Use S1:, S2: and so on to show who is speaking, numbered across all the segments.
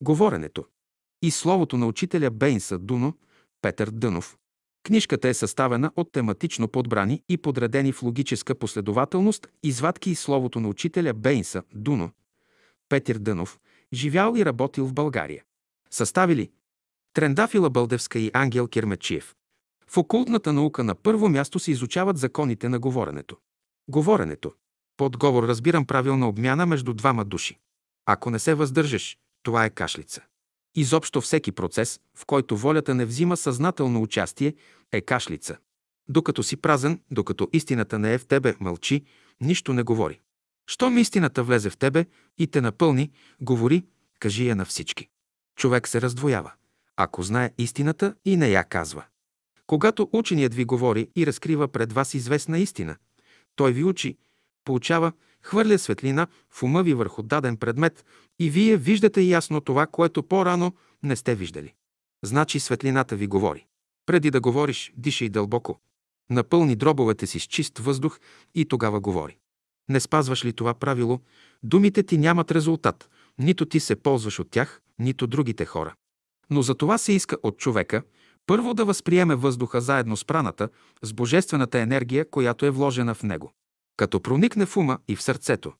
S1: Говоренето. И словото на учителя Бейнса Дуно, Петър Дънов. Книжката е съставена от тематично подбрани и подредени в логическа последователност извадки и словото на учителя Бейнса Дуно, Петър Дънов, живял и работил в България. Съставили Трендафила Бълдевска и Ангел Кирмечиев. В окултната наука на първо място се изучават законите на говоренето. Говоренето. Под говор разбирам правилна обмяна между двама души. Ако не се въздържаш, това е кашлица. Изобщо всеки процес, в който волята не взима съзнателно участие, е кашлица. Докато си празен, докато истината не е в тебе, мълчи, нищо не говори. Щом истината влезе в тебе и те напълни, говори, кажи я на всички. Човек се раздвоява, ако знае истината и не я казва. Когато ученият ви говори и разкрива пред вас известна истина, той ви учи, получава, хвърля светлина в ума ви върху даден предмет и вие виждате ясно това, което по-рано не сте виждали. Значи светлината ви говори. Преди да говориш, дишай дълбоко. Напълни дробовете си с чист въздух и тогава говори. Не спазваш ли това правило, думите ти нямат резултат. Нито ти се ползваш от тях, нито другите хора. Но за това се иска от човека първо да възприеме въздуха заедно с праната, с божествената енергия, която е вложена в него. Като проникне в ума и в сърцето,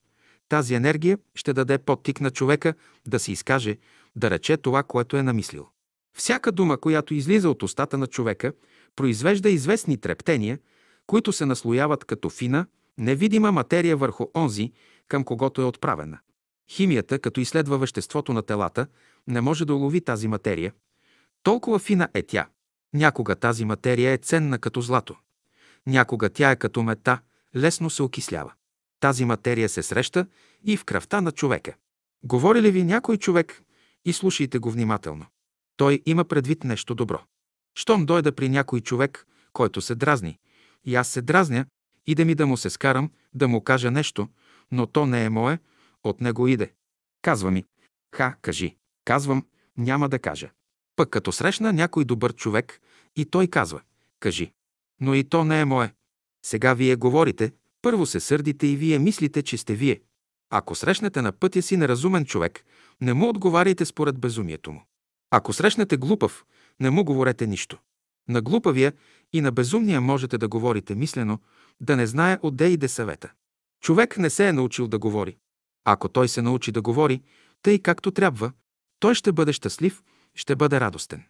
S1: тази енергия ще даде подтик на човека да се изкаже, да рече това, което е намислил. Всяка дума, която излиза от устата на човека, произвежда известни трептения, които се наслояват като фина, невидима материя върху онзи, към когото е отправена. Химията, като изследва веществото на телата, не може да улови тази материя. Толкова фина е тя. Някога тази материя е ценна като злато. Някога тя е като мета, лесно се окислява. Тази материя се среща и в кръвта на човека. Говори ли ви някой човек и слушайте го внимателно. Той има предвид нещо добро. Щом дойда при някой човек, който се дразни, и аз се дразня, и да ми да му се скарам, да му кажа нещо, но то не е мое, от него иде. Казва ми, ха, кажи. Казвам, няма да кажа. Пък като срещна някой добър човек и той казва, кажи. Но и то не е мое. Сега вие говорите, първо се сърдите и вие мислите, че сте вие. Ако срещнете на пътя си неразумен човек, не му отговаряйте според безумието му. Ако срещнете глупав, не му говорете нищо. На глупавия и на безумния можете да говорите мислено, да не знае отде иде съвета. Човек не се е научил да говори. Ако той се научи да говори, тъй както трябва, той ще бъде щастлив, ще бъде радостен.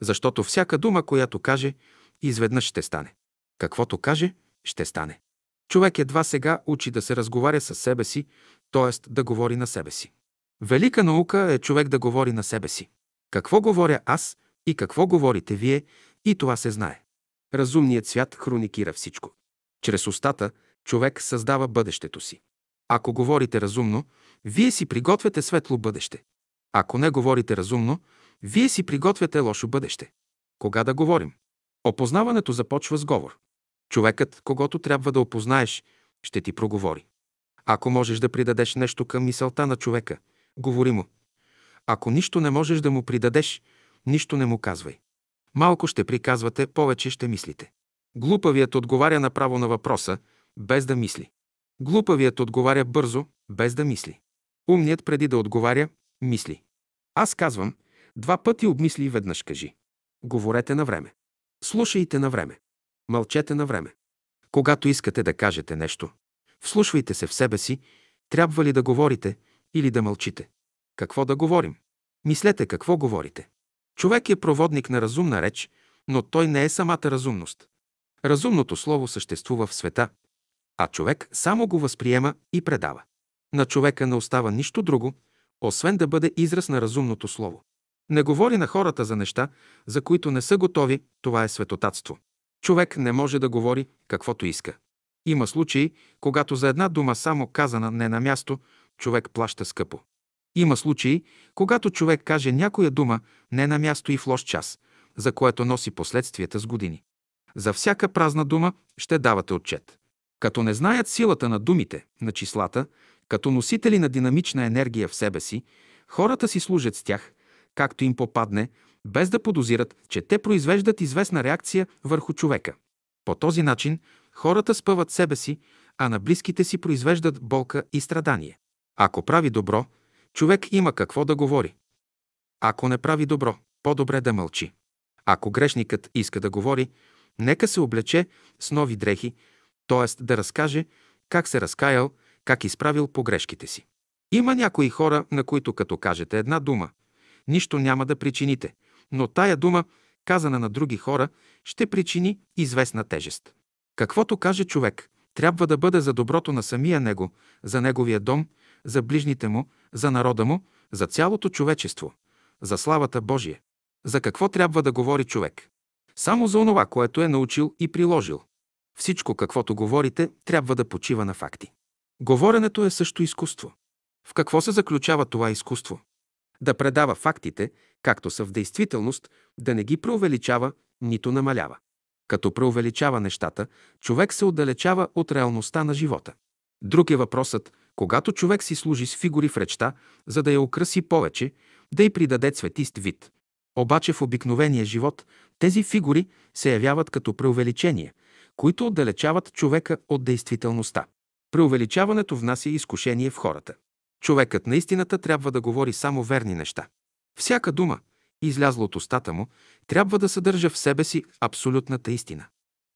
S1: Защото всяка дума, която каже, изведнъж ще стане. Каквото каже, ще стане. Човек едва сега учи да се разговаря с себе си, т.е. да говори на себе си. Велика наука е човек да говори на себе си. Какво говоря аз и какво говорите вие, и това се знае. Разумният свят хроникира всичко. Чрез устата човек създава бъдещето си. Ако говорите разумно, вие си приготвяте светло бъдеще. Ако не говорите разумно, вие си приготвяте лошо бъдеще. Кога да говорим? Опознаването започва с говор. Човекът, когато трябва да опознаеш, ще ти проговори. Ако можеш да придадеш нещо към мисълта на човека, говори му. Ако нищо не можеш да му придадеш, нищо не му казвай. Малко ще приказвате, повече ще мислите. Глупавият отговаря направо на въпроса, без да мисли. Глупавият отговаря бързо, без да мисли. Умният преди да отговаря, мисли. Аз казвам, два пъти обмисли и веднъж кажи. Говорете на време. Слушайте на време. Мълчете на време. Когато искате да кажете нещо, вслушвайте се в себе си, трябва ли да говорите или да мълчите. Какво да говорим? Мислете какво говорите. Човек е проводник на разумна реч, но той не е самата разумност. Разумното слово съществува в света, а човек само го възприема и предава. На човека не остава нищо друго, освен да бъде израз на разумното слово. Не говори на хората за неща, за които не са готови, това е светотатство. Човек не може да говори каквото иска. Има случаи, когато за една дума само казана не на място, човек плаща скъпо. Има случаи, когато човек каже някоя дума не на място и в лош час, за което носи последствията с години. За всяка празна дума ще давате отчет. Като не знаят силата на думите, на числата, като носители на динамична енергия в себе си, хората си служат с тях, както им попадне, без да подозират, че те произвеждат известна реакция върху човека. По този начин хората спъват себе си, а на близките си произвеждат болка и страдание. Ако прави добро, човек има какво да говори. Ако не прави добро, по-добре да мълчи. Ако грешникът иска да говори, нека се облече с нови дрехи, т.е. да разкаже как се разкаял, как изправил погрешките си. Има някои хора, на които като кажете една дума, нищо няма да причините, но тая дума, казана на други хора, ще причини известна тежест. Каквото каже човек, трябва да бъде за доброто на самия него, за неговия дом, за ближните му, за народа му, за цялото човечество, за славата Божия. За какво трябва да говори човек? Само за онова, което е научил и приложил. Всичко, каквото говорите, трябва да почива на факти. Говоренето е също изкуство. В какво се заключава това изкуство? Да предава фактите, както са в действителност, да не ги преувеличава, нито намалява. Като преувеличава нещата, човек се отдалечава от реалността на живота. Друг е въпросът, когато човек си служи с фигури в речта, за да я украси повече, да й придаде цветист вид. Обаче в обикновения живот тези фигури се явяват като преувеличения, които отдалечават човека от действителността. Преувеличаването внася изкушение в хората. Човекът на истината трябва да говори само верни неща. Всяка дума, излязла от устата му, трябва да съдържа в себе си абсолютната истина.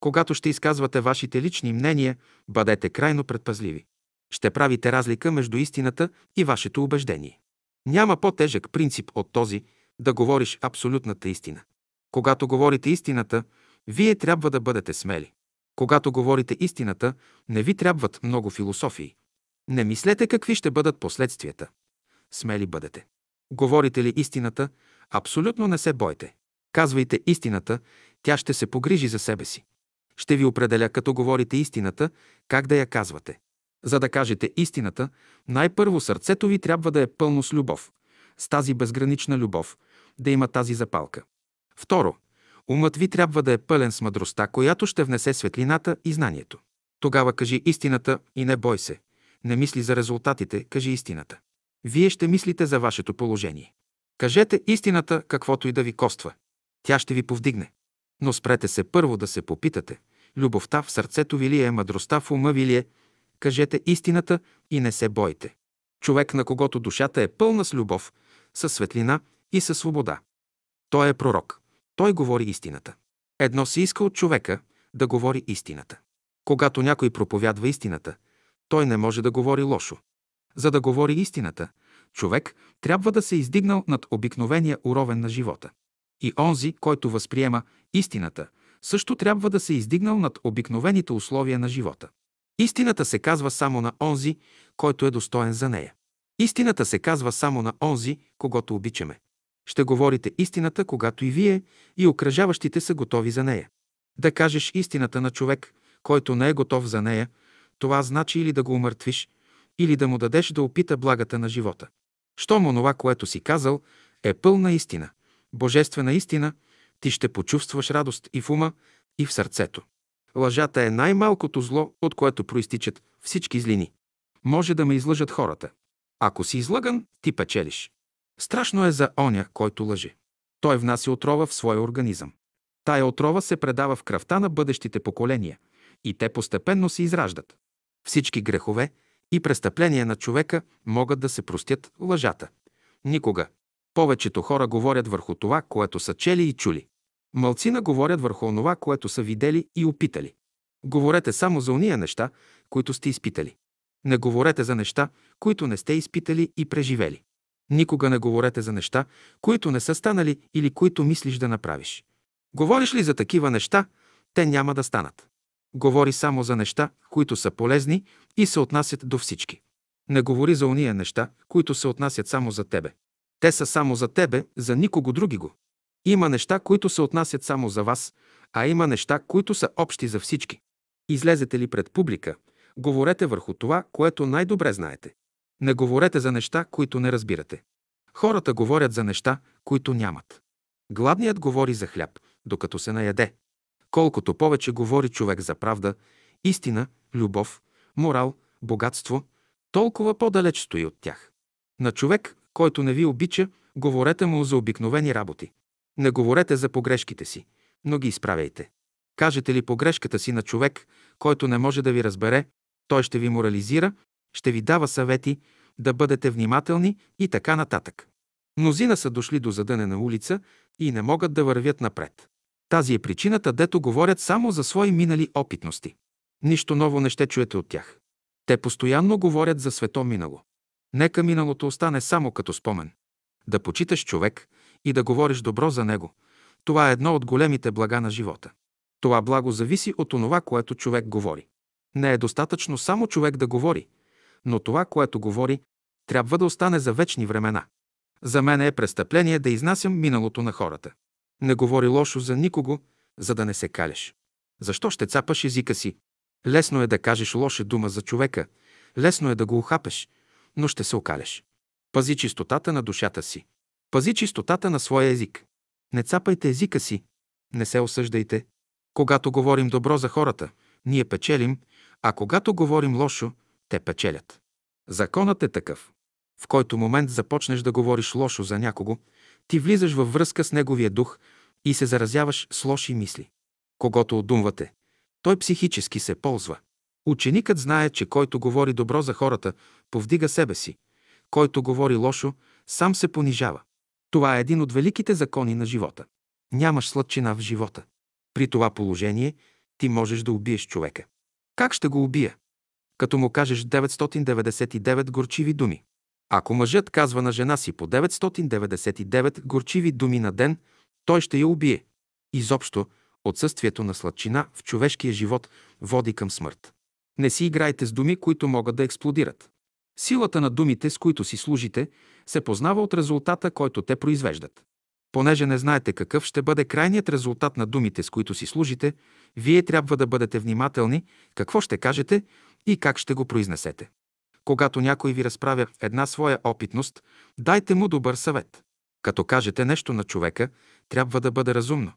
S1: Когато ще изказвате вашите лични мнения, бъдете крайно предпазливи. Ще правите разлика между истината и вашето убеждение. Няма по-тежък принцип от този да говориш абсолютната истина. Когато говорите истината, вие трябва да бъдете смели. Когато говорите истината, не ви трябват много философии. Не мислете какви ще бъдат последствията. Смели бъдете. Говорите ли истината, абсолютно не се бойте. Казвайте истината, тя ще се погрижи за себе си. Ще ви определя, като говорите истината, как да я казвате. За да кажете истината, най-първо сърцето ви трябва да е пълно с любов, с тази безгранична любов, да има тази запалка. Второ, умът ви трябва да е пълен с мъдростта, която ще внесе светлината и знанието. Тогава кажи истината и не бой се. Не мисли за резултатите, кажи истината. Вие ще мислите за вашето положение. Кажете истината, каквото и да ви коства. Тя ще ви повдигне. Но спрете се първо да се попитате. Любовта в сърцето ви ли е, мъдростта в ума ви ли е? Кажете истината и не се бойте. Човек, на когото душата е пълна с любов, със светлина и със свобода. Той е пророк. Той говори истината. Едно се иска от човека да говори истината. Когато някой проповядва истината, той не може да говори лошо. За да говори истината, човек трябва да се издигнал над обикновения уровен на живота. И онзи, който възприема истината, също трябва да се издигнал над обикновените условия на живота. Истината се казва само на онзи, който е достоен за нея. Истината се казва само на онзи, когато обичаме. Ще говорите истината, когато и вие, и окръжаващите са готови за нея. Да кажеш истината на човек, който не е готов за нея, това значи или да го умъртвиш, или да му дадеш да опита благата на живота. Щом онова, което си казал, е пълна истина, божествена истина, ти ще почувстваш радост и в ума, и в сърцето. Лъжата е най-малкото зло, от което проистичат всички злини. Може да ме излъжат хората. Ако си излъган, ти печелиш. Страшно е за оня, който лъже. Той внася отрова в своя организъм. Тая отрова се предава в кръвта на бъдещите поколения и те постепенно се израждат. Всички грехове и престъпления на човека могат да се простят лъжата. Никога. Повечето хора говорят върху това, което са чели и чули. Малцина говорят върху онова, което са видели и опитали. Говорете само за уния неща, които сте изпитали. Не говорете за неща, които не сте изпитали и преживели. Никога не говорете за неща, които не са станали или които мислиш да направиш. Говориш ли за такива неща, те няма да станат. Говори само за неща, които са полезни и се отнасят до всички. Не говори за уния неща, които се отнасят само за тебе. Те са само за тебе, за никого други го. Има неща, които се отнасят само за вас, а има неща, които са общи за всички. Излезете ли пред публика, говорете върху това, което най-добре знаете. Не говорете за неща, които не разбирате. Хората говорят за неща, които нямат. Гладният говори за хляб, докато се наяде. Колкото повече говори човек за правда, истина, любов, морал, богатство, толкова по-далеч стои от тях. На човек, който не ви обича, говорете му за обикновени работи. Не говорете за погрешките си, но ги изправяйте. Кажете ли погрешката си на човек, който не може да ви разбере, той ще ви морализира, ще ви дава съвети, да бъдете внимателни и така нататък. Мнозина са дошли до задънена улица и не могат да вървят напред. Тази е причината, дето говорят само за свои минали опитности. Нищо ново не ще чуете от тях. Те постоянно говорят за свето минало. Нека миналото остане само като спомен. Да почиташ човек и да говориш добро за него. Това е едно от големите блага на живота. Това благо зависи от онова, което човек говори. Не е достатъчно само човек да говори, но това, което говори, трябва да остане за вечни времена. За мен е престъпление да изнасям миналото на хората. Не говори лошо за никого, за да не се калеш. Защо ще цапаш езика си? Лесно е да кажеш лоша дума за човека, лесно е да го ухапеш, но ще се окалеш. Пази чистотата на душата си. Пази чистотата на своя език. Не цапайте езика си. Не се осъждайте. Когато говорим добро за хората, ние печелим, а когато говорим лошо, те печелят. Законът е такъв. В който момент започнеш да говориш лошо за някого, ти влизаш във връзка с неговия дух и се заразяваш с лоши мисли. Когато отдумвате, той психически се ползва. Ученикът знае, че който говори добро за хората, повдига себе си. Който говори лошо, сам се понижава. Това е един от великите закони на живота. Нямаш сладчина в живота. При това положение ти можеш да убиеш човека. Как ще го убия? Като му кажеш 999 горчиви думи. Ако мъжът казва на жена си по 999 горчиви думи на ден, той ще я убие. Изобщо, отсъствието на сладчина в човешкия живот води към смърт. Не си играйте с думи, които могат да експлодират. Силата на думите, с които си служите, се познава от резултата, който те произвеждат. Понеже не знаете какъв ще бъде крайният резултат на думите, с които си служите, вие трябва да бъдете внимателни какво ще кажете и как ще го произнесете. Когато някой ви разправя една своя опитност, дайте му добър съвет. Като кажете нещо на човека, трябва да бъде разумно.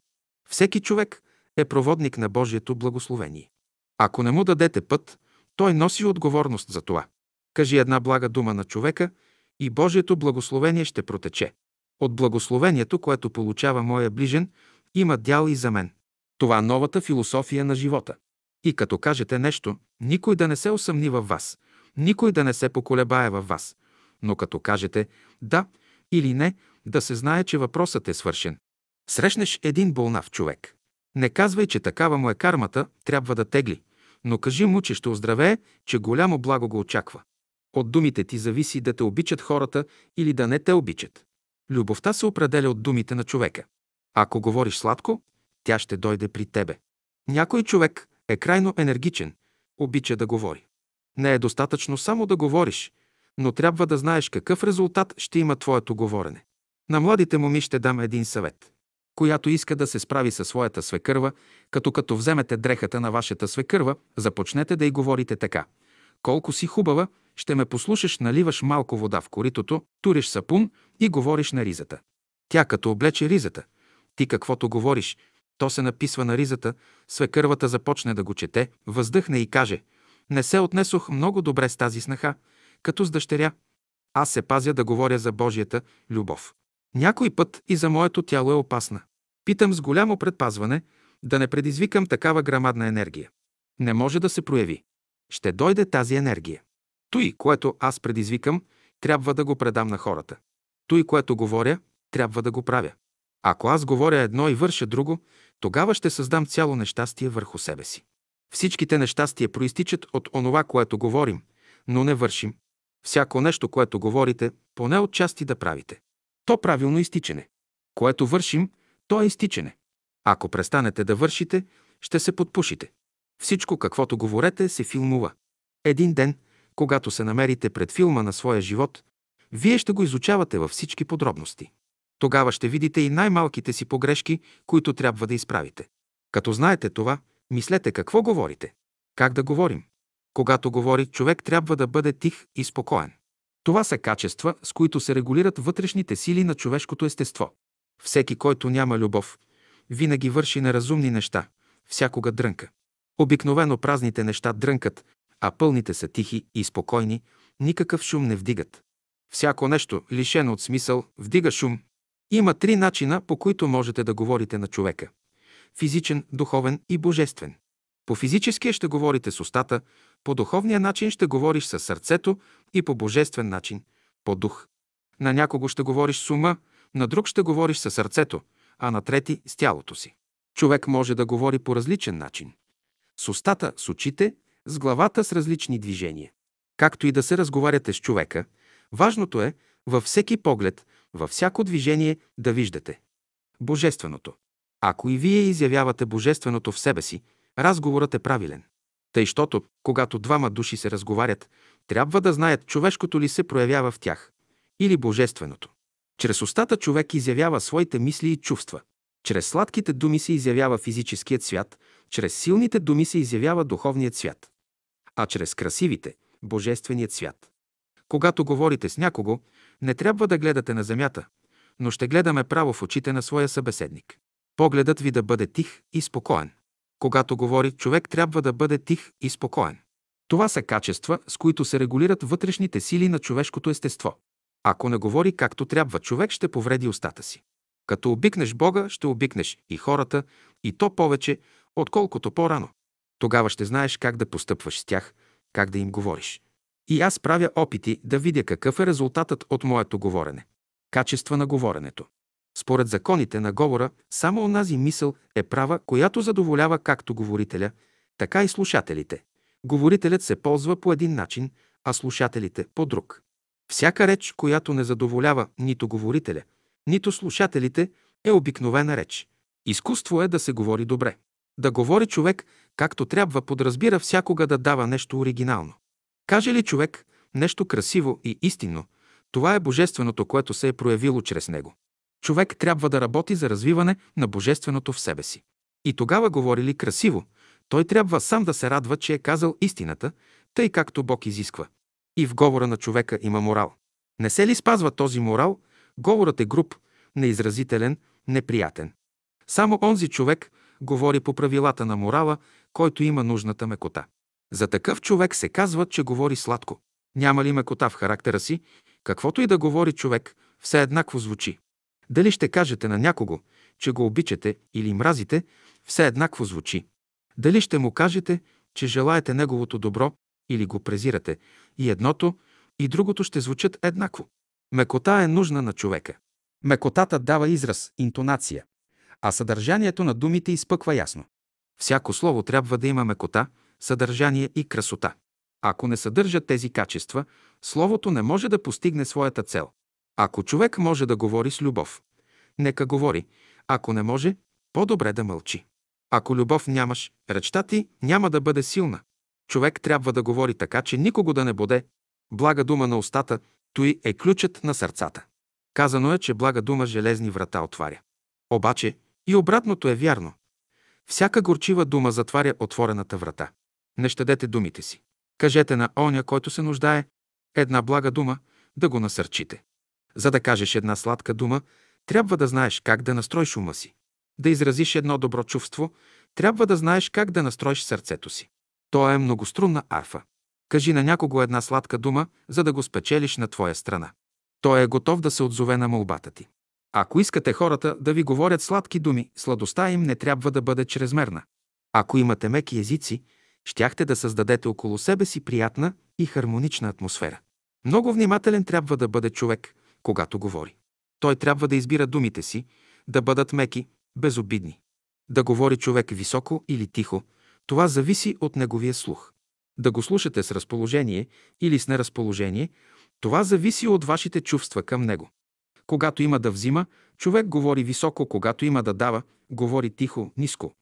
S1: Всеки човек е проводник на Божието благословение. Ако не му дадете път, той носи отговорност за това. Кажи една блага дума на човека и Божието благословение ще протече. От благословението, което получава моя ближен, има дял и за мен. Това новата философия на живота. И като кажете нещо, никой да не се усъмни във вас, никой да не се поколебае във вас. Но като кажете да или не, да се знае, че въпросът е свършен. Срещнеш един болнав човек. Не казвай, че такава му е кармата, трябва да тегли, но кажи му, че ще оздравее, че голямо благо го очаква. От думите ти зависи да те обичат хората или да не те обичат. Любовта се определя от думите на човека. Ако говориш сладко, тя ще дойде при тебе. Някой човек е крайно енергичен, обича да говори. Не е достатъчно само да говориш, но трябва да знаеш какъв резултат ще има твоето говорене. На младите моми ще дам един съвет. Която иска да се справи със своята свекърва, като като вземете дрехата на вашата свекърва, започнете да й говорите така. Колко си хубава, ще ме послушаш, наливаш малко вода в коритото, туриш сапун и говориш на ризата. Тя като облече ризата, ти каквото говориш, то се написва на ризата, свекървата започне да го чете, въздъхне и каже «Не се отнесох много добре с тази снаха, като с дъщеря. Аз се пазя да говоря за Божията любов. Някой път и за моето тяло е опасна. Питам с голямо предпазване да не предизвикам такава грамадна енергия. Не може да се прояви. Ще дойде тази енергия. Той, което аз предизвикам, трябва да го предам на хората. Той, което говоря, трябва да го правя. Ако аз говоря едно и върша друго, тогава ще създам цяло нещастие върху себе си. Всичките нещастия проистичат от онова, което говорим, но не вършим. Всяко нещо, което говорите, поне от части да правите. То правилно изтичане. Което вършим, то е изтичане. Ако престанете да вършите, ще се подпушите. Всичко, каквото говорете, се филмува. Един ден, когато се намерите пред филма на своя живот, вие ще го изучавате във всички подробности. Тогава ще видите и най-малките си погрешки, които трябва да изправите. Като знаете това, мислете какво говорите. Как да говорим? Когато говори, човек трябва да бъде тих и спокоен. Това са качества, с които се регулират вътрешните сили на човешкото естество. Всеки, който няма любов, винаги върши неразумни неща, всякога дрънка. Обикновено празните неща дрънкат, а пълните са тихи и спокойни, никакъв шум не вдигат. Всяко нещо, лишено от смисъл, вдига шум. Има три начина, по които можете да говорите на човека – физичен, духовен и божествен. По физическия ще говорите с устата, по духовния начин ще говориш със сърцето и по божествен начин – по дух. На някого ще говориш с ума, на друг ще говориш със сърцето, а на трети с тялото си. Човек може да говори по различен начин. С устата, с очите, с главата с различни движения. Както и да се разговаряте с човека, важното е във всеки поглед, във всяко движение да виждате Божественото. Ако и вие изявявате Божественото в себе си, разговорът е правилен. Тъй, щото, когато двама души се разговарят, трябва да знаят човешкото ли се проявява в тях или Божественото. Чрез устата човек изявява своите мисли и чувства. Чрез сладките думи се изявява физическият свят, чрез силните думи се изявява духовният свят, а чрез красивите – божественият свят. Когато говорите с някого, не трябва да гледате на земята, но ще гледаме право в очите на своя събеседник. Погледът ви да бъде тих и спокоен. Когато говори, човек трябва да бъде тих и спокоен. Това са качества, с които се регулират вътрешните сили на човешкото естество. Ако не говори както трябва, човек ще повреди устата си. Като обикнеш Бога, ще обикнеш и хората, и то повече, отколкото по-рано. Тогава ще знаеш как да постъпваш с тях, как да им говориш. И аз правя опити да видя какъв е резултатът от моето говорене. Качества на говоренето. Според законите на говора, само онази мисъл е права, която задоволява както говорителя, така и слушателите. Говорителят се ползва по един начин, а слушателите по друг. Всяка реч, която не задоволява нито говорителя, нито слушателите, е обикновена реч. Изкуство е да се говори добре. Да говори човек както трябва подразбира всякога да дава нещо оригинално. Каже ли човек нещо красиво и истинно, това е божественото, което се е проявило чрез него. Човек трябва да работи за развиване на божественото в себе си. И тогава говори ли красиво, той трябва сам да се радва, че е казал истината, тъй както Бог изисква. И в говора на човека има морал. Не се ли спазва този морал, говорът е груб, неизразителен, неприятен. Само онзи човек говори по правилата на морала, който има нужната мекота. За такъв човек се казва, че говори сладко. Няма ли мекота в характера си, каквото и да говори човек, все еднакво звучи. Дали ще кажете на някого, че го обичате или мразите, все еднакво звучи. Дали ще му кажете, че желаете неговото добро или го презирате, и едното, и другото ще звучат еднакво. Мекота е нужна на човека. Мекотата дава израз, интонация, а съдържанието на думите изпъква ясно. Всяко слово трябва да има мекота, съдържание и красота. Ако не съдържа тези качества, словото не може да постигне своята цел. Ако човек може да говори с любов, нека говори. Ако не може, по-добре да мълчи. Ако любов нямаш, речта ти няма да бъде силна. Човек трябва да говори така, че никого да не боде. Блага дума на устата, той е ключът на сърцата. Казано е, че блага дума железни врата отваря. Обаче и обратното е вярно. Всяка горчива дума затваря отворената врата. Не щадете думите си. Кажете на оня, който се нуждае, една блага дума, да го насърчите. За да кажеш една сладка дума, трябва да знаеш как да настроиш ума си. Да изразиш едно добро чувство, трябва да знаеш как да настроиш сърцето си. То е многострунна арфа. Кажи на някого една сладка дума, за да го спечелиш на твоя страна. Той е готов да се отзове на молбата ти. Ако искате хората да ви говорят сладки думи, сладостта им не трябва да бъде чрезмерна. Ако имате меки езици, щяхте да създадете около себе си приятна и хармонична атмосфера. Много внимателен трябва да бъде човек, когато говори. Той трябва да избира думите си, да бъдат меки, безобидни. Да говори човек високо или тихо, това зависи от неговия слух. Да го слушате с разположение или с неразположение, това зависи от вашите чувства към него. Когато има да взима, човек говори високо, когато има да дава, говори тихо, ниско.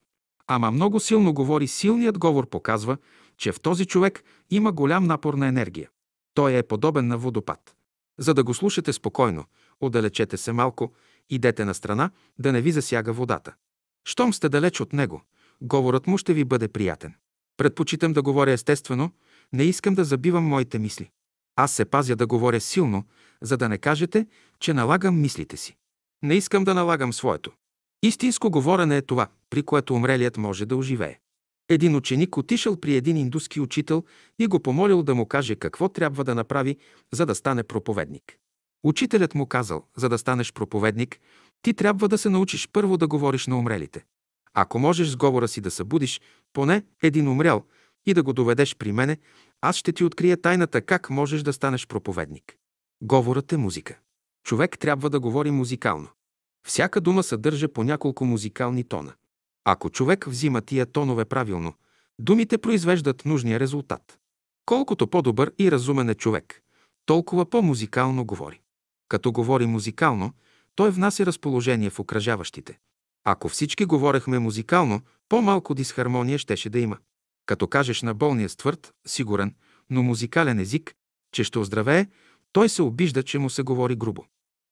S1: Ама много силно говори, силният говор показва, че в този човек има голям напор на енергия. Той е подобен на водопад. За да го слушате спокойно, отдалечете се малко, идете на страна, да не ви засяга водата. Щом сте далеч от него, говорът му ще ви бъде приятен. Предпочитам да говоря естествено, не искам да забивам моите мисли. Аз се пазя да говоря силно, за да не кажете, че налагам мислите си. Не искам да налагам своето. Истинско говорене е това, при което умрелият може да оживее. Един ученик отишъл при един индуски учител и го помолил да му каже какво трябва да направи, за да стане проповедник. Учителят му казал, за да станеш проповедник, ти трябва да се научиш първо да говориш на умрелите. Ако можеш с говора си да събудиш поне един умрял и да го доведеш при мене, аз ще ти открия тайната как можеш да станеш проповедник. Говорът е музика. Човек трябва да говори музикално. Всяка дума съдържа по няколко музикални тона. Ако човек взима тия тонове правилно, думите произвеждат нужния резултат. Колкото по-добър и разумен е човек, толкова по-музикално говори. Като говори музикално, той внася разположение в окръжаващите. Ако всички говорехме музикално, по-малко дисхармония щеше да има. Като кажеш на болния с твърд, сигурен, но музикален език, че ще оздравее, той се обижда, че му се говори грубо.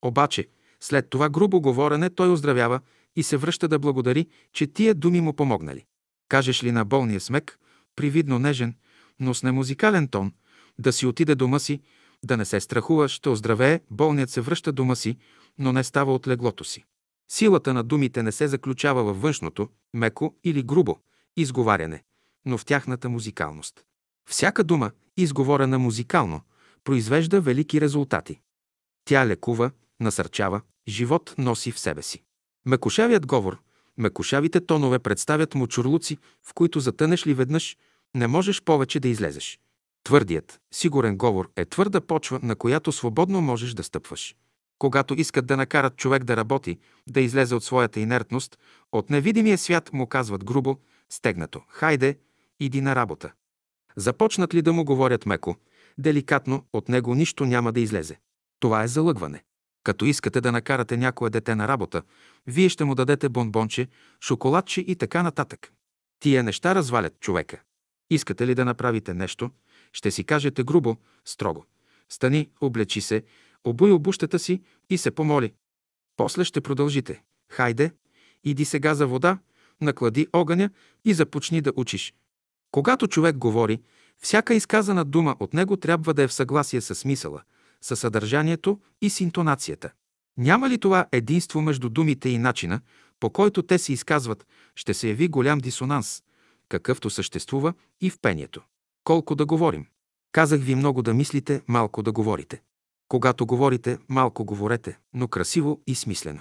S1: Обаче, след това грубо говорене той оздравява и се връща да благодари, че тия думи му помогнали. Кажеш ли на болния смек, привидно нежен, но с немузикален тон, да си отиде дома си, да не се страхува, ще оздравее, болният се връща дома си, но не става от леглото си. Силата на думите не се заключава във външното, меко или грубо, изговаряне, но в тяхната музикалност. Всяка дума, изговорена музикално, произвежда велики резултати. Тя лекува, насърчава, живот носи в себе си. Мекошавият говор, мекошавите тонове представят му чурлуци, в които затънеш ли веднъж, не можеш повече да излезеш. Твърдият, сигурен говор е твърда почва, на която свободно можеш да стъпваш. Когато искат да накарат човек да работи, да излезе от своята инертност, от невидимия свят му казват грубо, стегнато «Хайде, иди на работа». Започнат ли да му говорят меко, деликатно, от него нищо няма да излезе. Това е залъгване. Като искате да накарате някое дете на работа, вие ще му дадете бонбонче, шоколадче и така нататък. Тия неща развалят човека. Искате ли да направите нещо, ще си кажете грубо, строго. Стани, облечи се, обуй обущата си и се помоли. После ще продължите. Хайде, иди сега за вода, наклади огъня и започни да учиш. Когато човек говори, всяка изказана дума от него трябва да е в съгласие с смисъла, със съдържанието и с интонацията. Няма ли това единство между думите и начина, по който те се изказват, ще се яви голям дисонанс, какъвто съществува и в пението. Колко да говорим? Казах ви много да мислите, малко да говорите. Когато говорите, малко говорете, но красиво и смислено.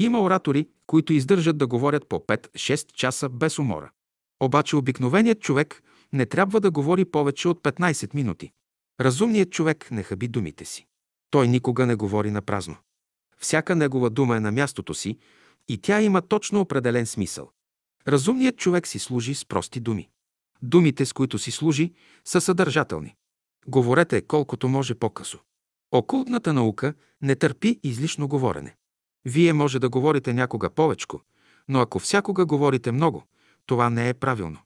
S1: Има оратори, които издържат да говорят по 5-6 часа без умора. Обаче обикновеният човек не трябва да говори повече от 15 минути. Разумният човек не хаби думите си. Той никога не говори на празно. Всяка негова дума е на мястото си и тя има точно определен смисъл. Разумният човек си служи с прости думи. Думите, с които си служи, са съдържателни. Говорете колкото може по-късо. Окултната наука не търпи излишно говорене. Вие може да говорите някога повечко, но ако всякога говорите много, това не е правилно.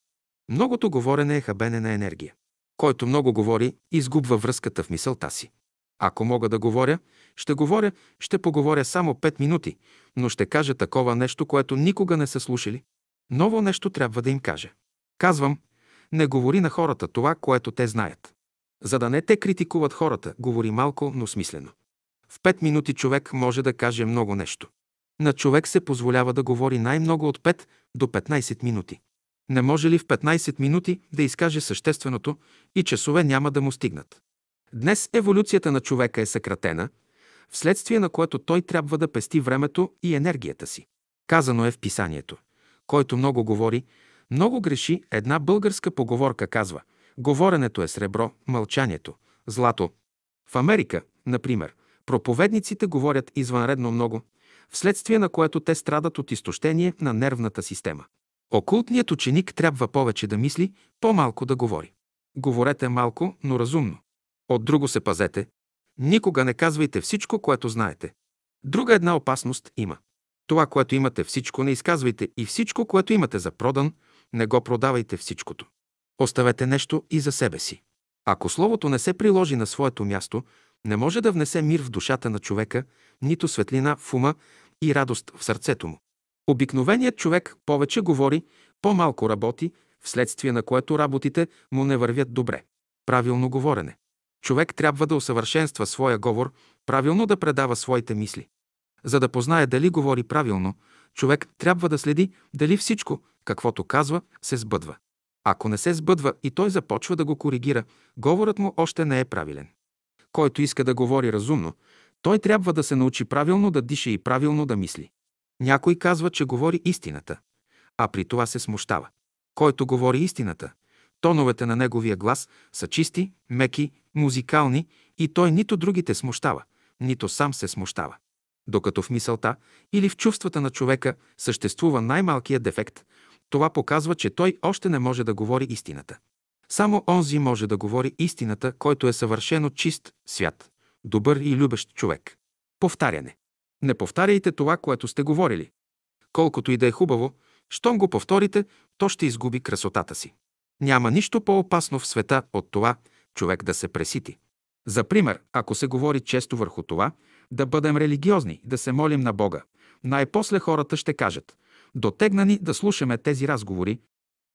S1: Многото говорене е хабене на енергия. Който много говори, изгубва връзката в мисълта си. Ако мога да говоря, ще говоря, ще поговоря само 5 минути, но ще кажа такова нещо, което никога не са слушали. Ново нещо трябва да им кажа. Казвам, не говори на хората това, което те знаят. За да не те критикуват хората, говори малко, но смислено. В 5 минути човек може да каже много нещо. На човек се позволява да говори най-много от 5 до 15 минути. Не може ли в 15 минути да изкаже същественото и часове няма да му стигнат? Днес еволюцията на човека е съкратена, вследствие на което той трябва да пести времето и енергията си. Казано е в писанието. Който много говори, много греши. Една българска поговорка казва Говоренето е сребро, мълчанието – злато. В Америка, например, проповедниците говорят извънредно много, вследствие на което те страдат от изтощение на нервната система. Окултният ученик трябва повече да мисли, по-малко да говори. Говорете малко, но разумно. От друго се пазете. Никога не казвайте всичко, което знаете. Друга една опасност има. Това, което имате всичко, не изказвайте и всичко, което имате за продан, не го продавайте всичкото. Оставете нещо и за себе си. Ако Словото не се приложи на своето място, не може да внесе мир в душата на човека, нито светлина в ума и радост в сърцето му. Обикновеният човек повече говори, по-малко работи, вследствие на което работите му не вървят добре. Правилно говорене. Човек трябва да усъвършенства своя говор, правилно да предава своите мисли. За да познае дали говори правилно, човек трябва да следи дали всичко, каквото казва, се сбъдва. Ако не се сбъдва и той започва да го коригира, говорът му още не е правилен. Който иска да говори разумно, той трябва да се научи правилно да диша и правилно да мисли. Някой казва, че говори истината, а при това се смущава. Който говори истината, тоновете на неговия глас са чисти, меки, музикални и той нито другите смущава, нито сам се смущава. Докато в мисълта или в чувствата на човека съществува най-малкият дефект, това показва, че той още не може да говори истината. Само онзи може да говори истината, който е съвършено чист, свят, добър и любещ човек. Повтаряне. Не повтаряйте това, което сте говорили. Колкото и да е хубаво, щом го повторите, то ще изгуби красотата си. Няма нищо по-опасно в света от това човек да се пресити. За пример, ако се говори често върху това, да бъдем религиозни, да се молим на Бога, най-после хората ще кажат «Дотегна ни да слушаме тези разговори».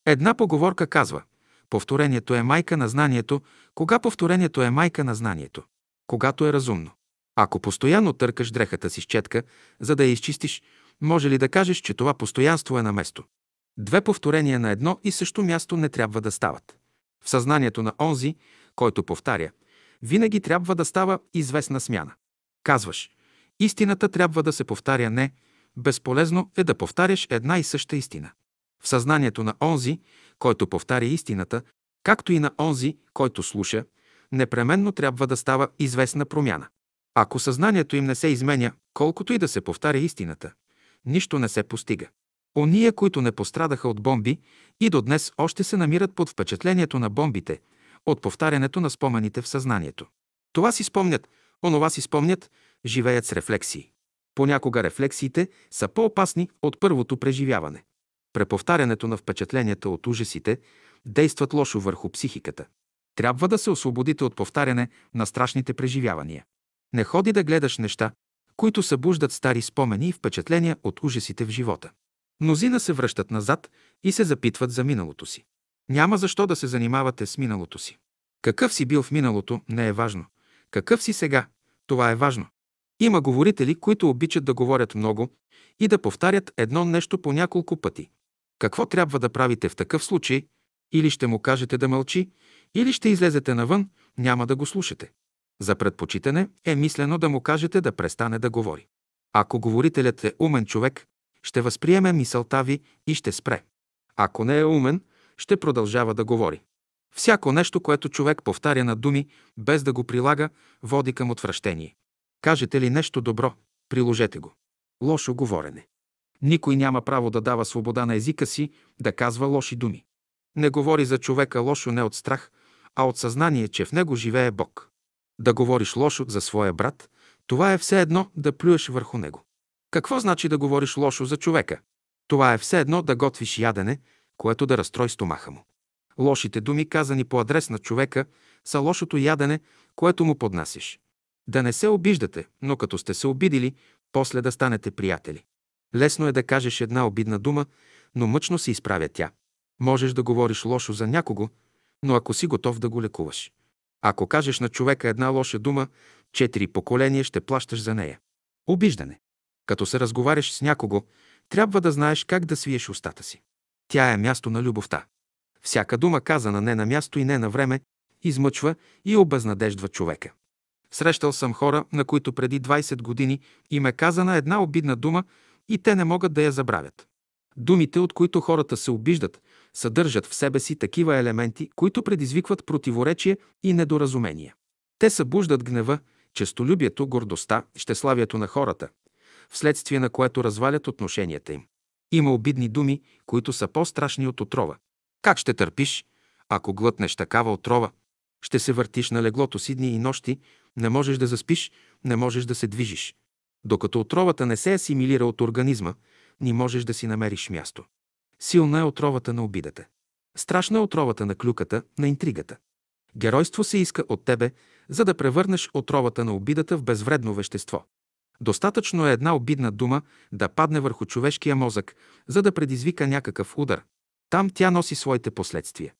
S1: Една поговорка казва Повторението е майка на знанието. Кога повторението е майка на знанието? Когато е разумно. Ако постоянно търкаш дрехата си с четка, за да я изчистиш, може ли да кажеш, че това постоянство е на место? Две повторения на едно и също място не трябва да стават. В съзнанието на онзи, който повтаря, винаги трябва да става известна смяна. Казваш, истината трябва да се повтаря не, безполезно е да повтаряш една и съща истина. В съзнанието на онзи, който повтаря истината, както и на онзи, който слуша, непременно трябва да става известна промяна. Ако съзнанието им не се изменя, колкото и да се повтаря истината, нищо не се постига. Ония, които не пострадаха от бомби и до днес още се намират под впечатлението на бомбите, от повтарянето на спомените в съзнанието. Това си спомнят, онова си спомнят, живеят с рефлексии. Понякога рефлексиите са по-опасни от първото преживяване. Преповтарянето на впечатленията от ужасите действат лошо върху психиката. Трябва да се освободите от повтаряне на страшните преживявания. Не ходи да гледаш неща, които събуждат стари спомени и впечатления от ужасите в живота. Мнозина се връщат назад и се запитват за миналото си. Няма защо да се занимавате с миналото си. Какъв си бил в миналото, не е важно. Какъв си сега, това е важно. Има говорители, които обичат да говорят много и да повтарят едно нещо по няколко пъти. Какво трябва да правите в такъв случай? Или ще му кажете да мълчи, или ще излезете навън, няма да го слушате. За предпочитане е мислено да му кажете да престане да говори. Ако говорителят е умен човек, ще възприеме мисълта ви и ще спре. Ако не е умен, ще продължава да говори. Всяко нещо, което човек повтаря на думи, без да го прилага, води към отвращение. Кажете ли нещо добро, приложете го. Лошо говорене. Никой няма право да дава свобода на езика си да казва лоши думи. Не говори за човека лошо не от страх, а от съзнание, че в него живее Бог. Да говориш лошо за своя брат, това е все едно да плюеш върху него. Какво значи да говориш лошо за човека? Това е все едно да готвиш ядене, което да разстрой стомаха му. Лошите думи, казани по адрес на човека, са лошото ядене, което му поднасиш. Да не се обиждате, но като сте се обидили, после да станете приятели. Лесно е да кажеш една обидна дума, но мъчно се изправя тя. Можеш да говориш лошо за някого, но ако си готов да го лекуваш. Ако кажеш на човека една лоша дума, четири поколения ще плащаш за нея. Обиждане. Като се разговаряш с някого, трябва да знаеш как да свиеш устата си. Тя е място на любовта. Всяка дума, казана не на място и не на време, измъчва и обезнадеждва човека. Срещал съм хора, на които преди 20 години им е казана една обидна дума и те не могат да я забравят. Думите, от които хората се обиждат, съдържат в себе си такива елементи, които предизвикват противоречие и недоразумение. Те събуждат гнева, честолюбието, гордостта, щеславието на хората, вследствие на което развалят отношенията им. Има обидни думи, които са по-страшни от отрова. Как ще търпиш, ако глътнеш такава отрова? Ще се въртиш на леглото си дни и нощи, не можеш да заспиш, не можеш да се движиш. Докато отровата не се асимилира от организма, ни можеш да си намериш място. Силна е отровата на обидата. Страшна е отровата на клюката, на интригата. Геройство се иска от тебе, за да превърнеш отровата на обидата в безвредно вещество. Достатъчно е една обидна дума да падне върху човешкия мозък, за да предизвика някакъв удар. Там тя носи своите последствия.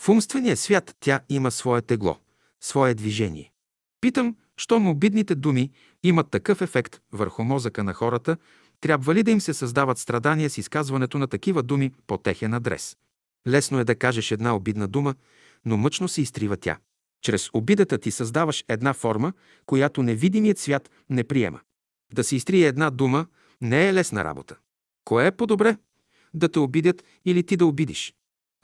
S1: В умствения свят тя има свое тегло, свое движение. Питам, щом обидните думи имат такъв ефект върху мозъка на хората, трябва ли да им се създават страдания с изказването на такива думи по техен адрес? Лесно е да кажеш една обидна дума, но мъчно се изтрива тя. Чрез обидата ти създаваш една форма, която невидимият свят не приема. Да се изтрие една дума не е лесна работа. Кое е по-добре? Да те обидят или ти да обидиш?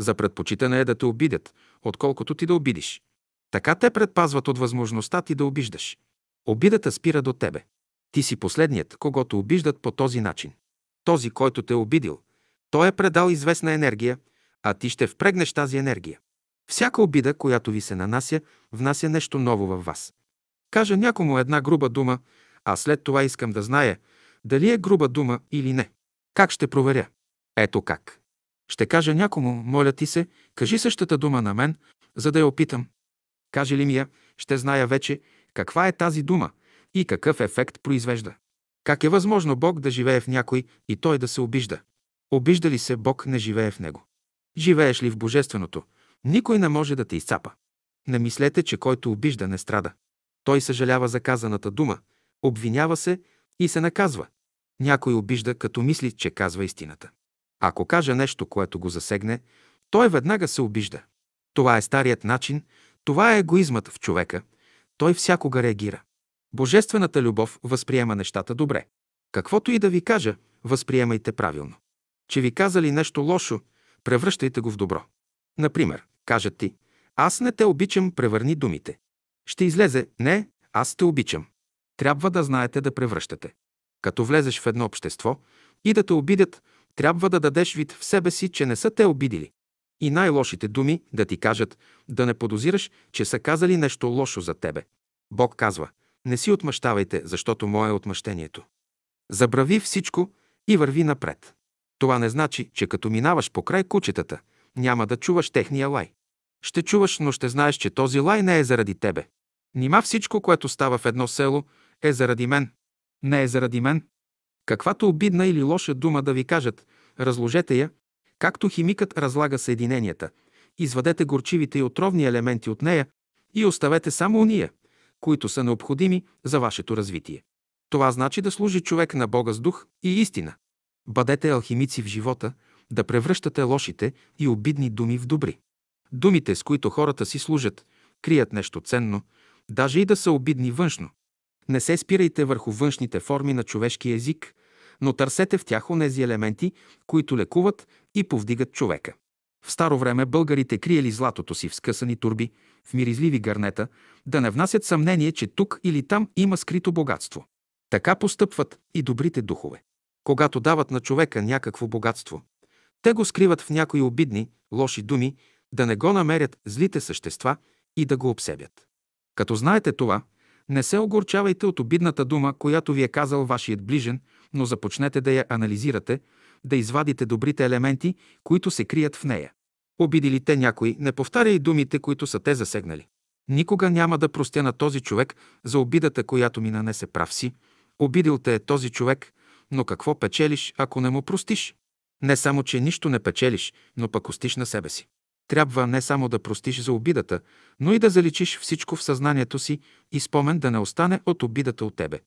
S1: За предпочитане е да те обидят, отколкото ти да обидиш. Така те предпазват от възможността ти да обиждаш. Обидата спира до тебе. Ти си последният, когато обиждат по този начин. Този, който те е обидил, той е предал известна енергия, а ти ще впрегнеш тази енергия. Всяка обида, която ви се нанася, внася нещо ново във вас. Кажа някому една груба дума, а след това искам да зная дали е груба дума или не. Как ще проверя? Ето как. Ще кажа някому, моля ти се, кажи същата дума на мен, за да я опитам. Каже ли ми я, ще зная вече каква е тази дума и какъв ефект произвежда. Как е възможно Бог да живее в някой и той да се обижда? Обижда ли се, Бог не живее в него. Живееш ли в Божественото, никой не може да те изцапа. Не мислете, че който обижда не страда. Той съжалява за казаната дума, обвинява се и се наказва. Някой обижда, като мисли, че казва истината. Ако каже нещо, което го засегне, той веднага се обижда. Това е старият начин, това е егоизмът в човека. Той всякога реагира. Божествената любов възприема нещата добре. Каквото и да ви кажа, възприемайте правилно. Че ви казали нещо лошо, превръщайте го в добро. Например, кажат ти, аз не те обичам, превърни думите. Ще излезе, не, аз те обичам. Трябва да знаете да превръщате. Като влезеш в едно общество и да те обидят, трябва да дадеш вид в себе си, че не са те обидили. И най-лошите думи да ти кажат, да не подозираш, че са казали нещо лошо за тебе. Бог казва, не си отмъщавайте, защото мое е отмъщението. Забрави всичко и върви напред. Това не значи, че като минаваш по край кучетата, няма да чуваш техния лай. Ще чуваш, но ще знаеш, че този лай не е заради тебе. Нима всичко, което става в едно село, е заради мен. Не е заради мен. Каквато обидна или лоша дума да ви кажат, разложете я, както химикът разлага съединенията. Извадете горчивите и отровни елементи от нея и оставете само уния, които са необходими за вашето развитие. Това значи да служи човек на Бога с дух и истина. Бъдете алхимици в живота, да превръщате лошите и обидни думи в добри. Думите, с които хората си служат, крият нещо ценно, даже и да са обидни външно. Не се спирайте върху външните форми на човешкия език, но търсете в тях онези елементи, които лекуват и повдигат човека. В старо време българите криели златото си в скъсани турби, в миризливи гърнета, да не внасят съмнение, че тук или там има скрито богатство. Така постъпват и добрите духове. Когато дават на човека някакво богатство, те го скриват в някои обидни, лоши думи, да не го намерят злите същества и да го обсебят. Като знаете това, не се огорчавайте от обидната дума, която ви е казал вашият ближен, но започнете да я анализирате, да извадите добрите елементи, които се крият в нея. Обидили те някой, не повтаряй думите, които са те засегнали. Никога няма да простя на този човек за обидата, която ми нанесе прав си. Обидил те е този човек, но какво печелиш, ако не му простиш? Не само, че нищо не печелиш, но пък остиш на себе си. Трябва не само да простиш за обидата, но и да заличиш всичко в съзнанието си и спомен да не остане от обидата от тебе.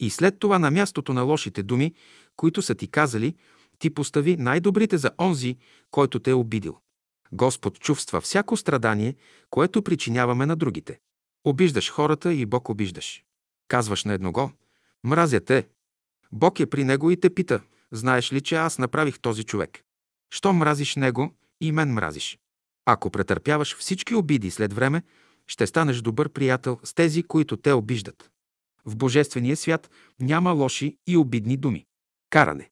S1: И след това на мястото на лошите думи, които са ти казали, ти постави най-добрите за онзи, който те е обидил. Господ чувства всяко страдание, което причиняваме на другите. Обиждаш хората и Бог обиждаш. Казваш на едного, мразя те. Бог е при него и те пита, знаеш ли, че аз направих този човек? Що мразиш него и мен мразиш? Ако претърпяваш всички обиди след време, ще станеш добър приятел с тези, които те обиждат. В Божествения свят няма лоши и обидни думи. Каране.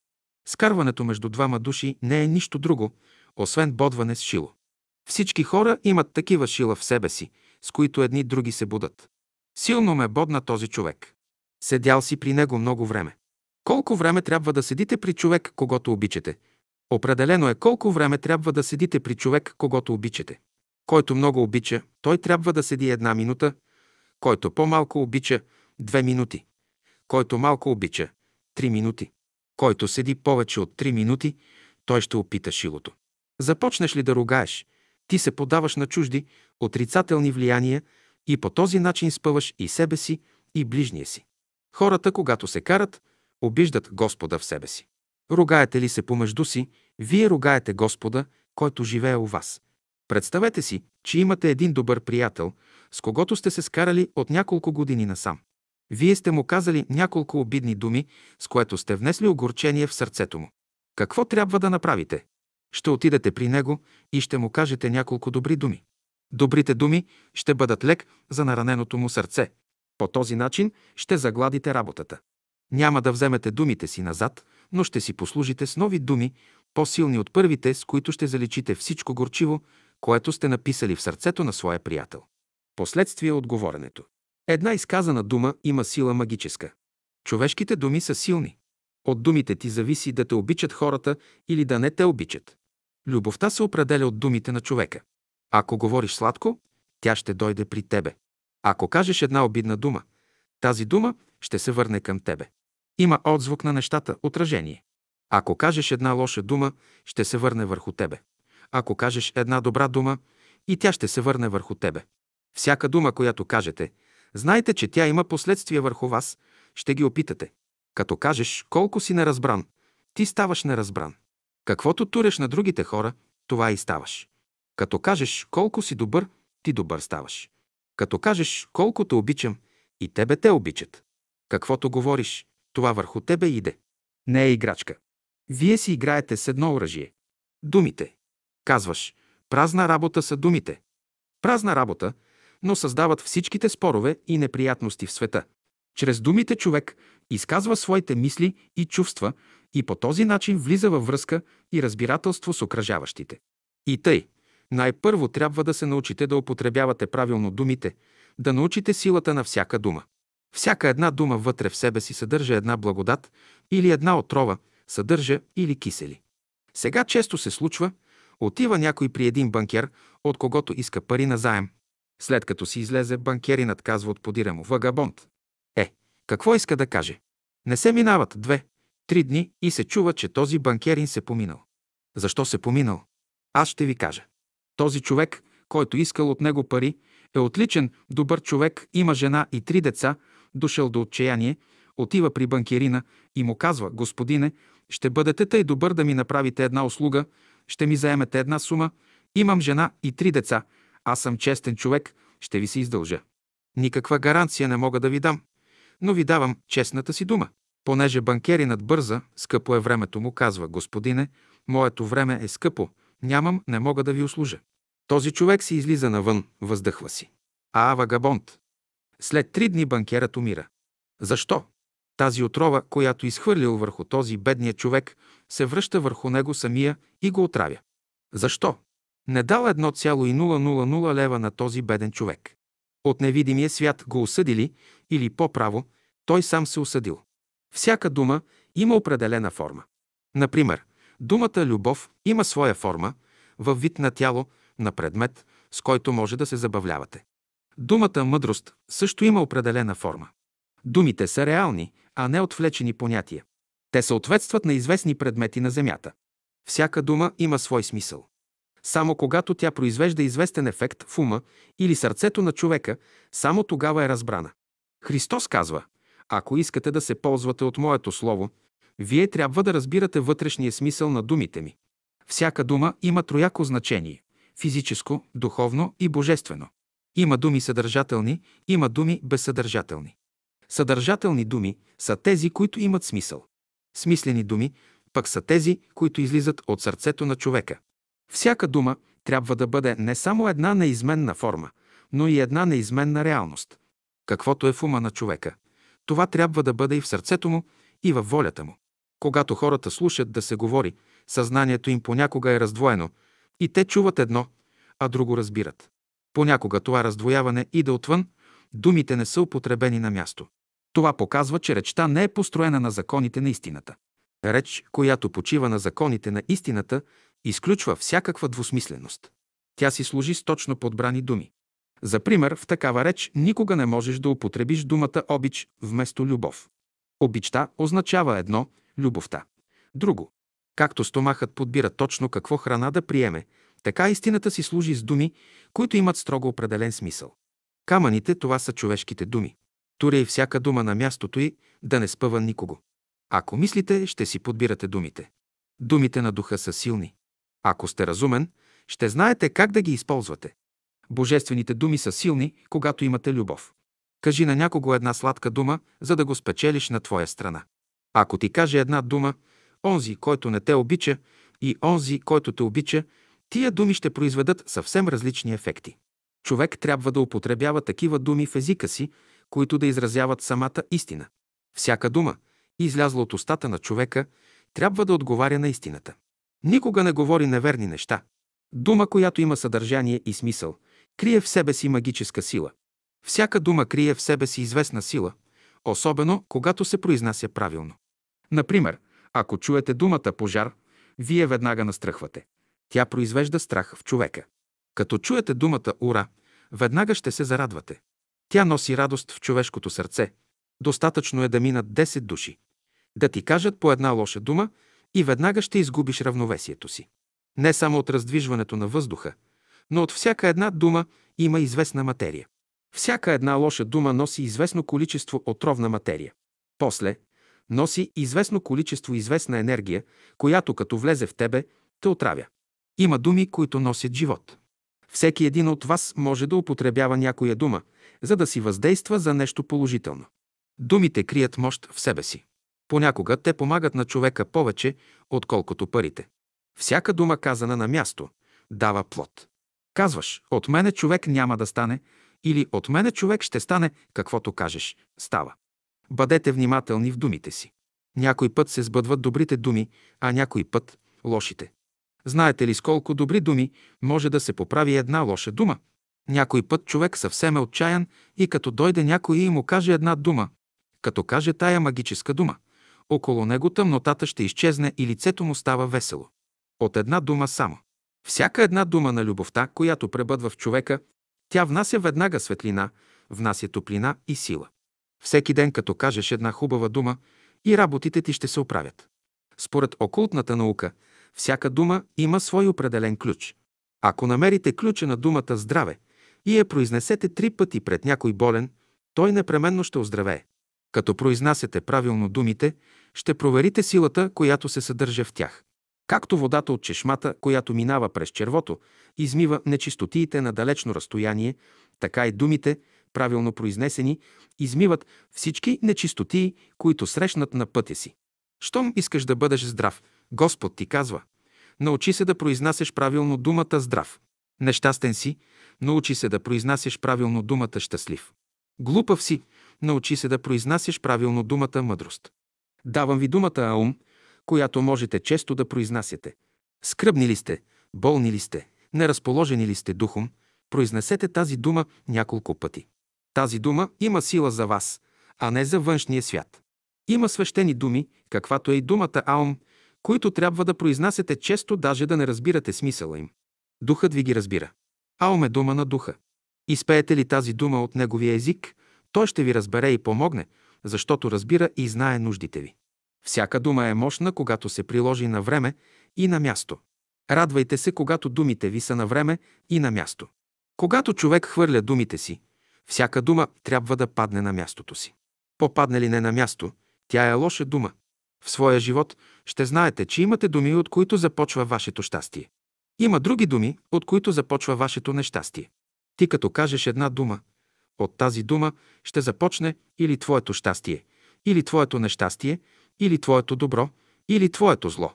S1: Скарването между двама души не е нищо друго, освен бодване с шило. Всички хора имат такива шила в себе си, с които едни други се будат. Силно ме бодна този човек. Седял си при него много време. Колко време трябва да седите при човек, когато обичате? Определено е колко време трябва да седите при човек, когато обичате. Който много обича, той трябва да седи една минута, който по-малко обича – две минути, който малко обича – три минути, който седи повече от три минути, той ще опита шилото. Започнеш ли да ругаеш, ти се подаваш на чужди, отрицателни влияния и по този начин спъваш и себе си, и ближния си. Хората, когато се карат, обиждат Господа в себе си. Ругаете ли се помежду си, вие ругаете Господа, който живее у вас. Представете си, че имате един добър приятел, с когото сте се скарали от няколко години насам. Вие сте му казали няколко обидни думи, с което сте внесли огорчение в сърцето му. Какво трябва да направите? Ще отидете при него и ще му кажете няколко добри думи. Добрите думи ще бъдат лек за нараненото му сърце. По този начин ще загладите работата. Няма да вземете думите си назад, но ще си послужите с нови думи, по-силни от първите, с които ще заличите всичко горчиво, което сте написали в сърцето на своя приятел. Последствие от говоренето. Една изказана дума има сила магическа. Човешките думи са силни. От думите ти зависи да те обичат хората или да не те обичат. Любовта се определя от думите на човека. Ако говориш сладко, тя ще дойде при тебе. Ако кажеш една обидна дума, тази дума ще се върне към тебе. Има отзвук на нещата, отражение. Ако кажеш една лоша дума, ще се върне върху тебе. Ако кажеш една добра дума, и тя ще се върне върху тебе. Всяка дума, която кажете, знайте, че тя има последствия върху вас, ще ги опитате. Като кажеш колко си неразбран, ти ставаш неразбран. Каквото туреш на другите хора, това и ставаш. Като кажеш колко си добър, ти добър ставаш. Като кажеш колко те обичам, и тебе те обичат. Каквото говориш, това върху тебе иде. Не е играчка. Вие си играете с едно оръжие. Думите. Казваш, празна работа са думите. Празна работа, но създават всичките спорове и неприятности в света. Чрез думите човек изказва своите мисли и чувства и по този начин влиза във връзка и разбирателство с окръжаващите. И тъй, най-първо трябва да се научите да употребявате правилно думите, да научите силата на всяка дума. Всяка една дума вътре в себе си съдържа една благодат или една отрова, съдържа или кисели. Сега често се случва, отива някой при един банкер, от когото иска пари на заем. След като си излезе, банкеринът казва от подира му «Вагабонт». Е, какво иска да каже? Не се минават две, три дни и се чува, че този банкерин се поминал. Защо се поминал? Аз ще ви кажа. Този човек, който искал от него пари, е отличен, добър човек, има жена и три деца, дошъл до отчаяние, отива при банкерина и му казва, господине, ще бъдете тъй добър да ми направите една услуга, ще ми заемете една сума, имам жена и три деца, аз съм честен човек, ще ви се издължа. Никаква гаранция не мога да ви дам, но ви давам честната си дума. Понеже банкеринът бърза, скъпо е времето му, казва, господине, моето време е скъпо, нямам, не мога да ви услужа. Този човек си излиза навън, въздъхва си. А, вагабонт! След три дни банкерът умира. Защо? Тази отрова, която изхвърлил върху този бедния човек, се връща върху него самия и го отравя. Защо? Не дал 1,000 лева на този беден човек. От невидимия свят го осъдили или по-право, той сам се осъдил. Всяка дума има определена форма. Например, думата любов има своя форма, във вид на тяло, на предмет, с който може да се забавлявате. Думата мъдрост също има определена форма. Думите са реални, а не отвлечени понятия. Те съответстват на известни предмети на Земята. Всяка дума има свой смисъл. Само когато тя произвежда известен ефект в ума или сърцето на човека, само тогава е разбрана. Христос казва, ако искате да се ползвате от моето слово, вие трябва да разбирате вътрешния смисъл на думите ми. Всяка дума има трояко значение – физическо, духовно и божествено. Има думи съдържателни, има думи безсъдържателни. Съдържателни думи са тези, които имат смисъл. Смислени думи пък са тези, които излизат от сърцето на човека. Всяка дума трябва да бъде не само една неизменна форма, но и една неизменна реалност. Каквото е в ума на човека, това трябва да бъде и в сърцето му, и във волята му. Когато хората слушат да се говори, съзнанието им понякога е раздвоено и те чуват едно, а друго разбират. Понякога това раздвояване иде отвън, думите не са употребени на място. Това показва, че речта не е построена на законите на истината. Реч, която почива на законите на истината, изключва всякаква двусмисленост. Тя си служи с точно подбрани думи. За пример, в такава реч никога не можеш да употребиш думата обич вместо любов. Обичта означава едно – любовта. Друго. Както стомахът подбира точно какво храна да приеме, така истината си служи с думи, които имат строго определен смисъл. Камъните – това са човешките думи. Туряй всяка дума на мястото й, да не спъва никого. Ако мислите, ще си подбирате думите. Думите на духа са силни. Ако сте разумен, ще знаете как да ги използвате. Божествените думи са силни, когато имате любов. Кажи на някого една сладка дума, за да го спечелиш на твоя страна. Ако ти каже една дума, онзи, който не те обича, и онзи, който те обича, тия думи ще произведат съвсем различни ефекти. Човек трябва да употребява такива думи в езика си, които да изразяват самата истина. Всяка дума, излязла от устата на човека, трябва да отговаря на истината. Никога не говори неверни неща. Дума, която има съдържание и смисъл, крие в себе си магическа сила. Всяка дума крие в себе си известна сила, особено когато се произнася правилно. Например, ако чуете думата пожар, вие веднага настръхвате. Тя произвежда страх в човека. Като чуете думата ура, веднага ще се зарадвате. Тя носи радост в човешкото сърце. Достатъчно е да минат 10 души. Да ти кажат по една лоша дума и веднага ще изгубиш равновесието си. Не само от раздвижването на въздуха, но от всяка една дума има известна материя. Всяка една лоша дума носи известно количество отровна материя. После носи известно количество известна енергия, която като влезе в тебе, те отравя. Има думи, които носят живот. Всеки един от вас може да употребява някоя дума, за да си въздейства за нещо положително. Думите крият мощ в себе си. Понякога те помагат на човека повече, отколкото парите. Всяка дума казана на място дава плод. Казваш, от мене човек няма да стане, или от мене човек ще стане, каквото кажеш, става. Бъдете внимателни в думите си. Някой път се сбъдват добрите думи, а някой път – лошите. Знаете ли с колко добри думи може да се поправи една лоша дума? Някой път човек съвсем е отчаян и като дойде някой и му каже една дума, като каже тая магическа дума, около него тъмнотата ще изчезне и лицето му става весело. От една дума само. Всяка една дума на любовта, която пребъдва в човека, тя внася веднага светлина, внася топлина и сила. Всеки ден, като кажеш една хубава дума, и работите ти ще се оправят. Според окултната наука, всяка дума има свой определен ключ. Ако намерите ключа на думата здраве и я произнесете три пъти пред някой болен, той непременно ще оздравее. Като произнасяте правилно думите, ще проверите силата, която се съдържа в тях. Както водата от чешмата, която минава през червото, измива нечистотиите на далечно разстояние, така и думите, правилно произнесени, измиват всички нечистотии, които срещнат на пътя си. Щом искаш да бъдеш здрав, Господ ти казва, научи се да произнасяш правилно думата здрав. Нещастен си, научи се да произнасяш правилно думата щастлив. Глупав си, научи се да произнасяш правилно думата мъдрост. Давам ви думата Аум, която можете често да произнасяте. Скръбни ли сте, болни ли сте, неразположени ли сте духом, произнесете тази дума няколко пъти. Тази дума има сила за вас, а не за външния свят. Има свещени думи, каквато е и думата Аум, които трябва да произнасяте често, даже да не разбирате смисъла им. Духът ви ги разбира. Аум е дума на духа. Изпеете ли тази дума от неговия език, той ще ви разбере и помогне, защото разбира и знае нуждите ви. Всяка дума е мощна, когато се приложи на време и на място. Радвайте се, когато думите ви са на време и на място. Когато човек хвърля думите си, всяка дума трябва да падне на мястото си. Попадне ли не на място, тя е лоша дума. В своя живот ще знаете, че имате думи, от които започва вашето щастие. Има други думи, от които започва вашето нещастие. Ти като кажеш една дума, от тази дума ще започне или твоето щастие, или твоето нещастие, или твоето добро, или твоето зло.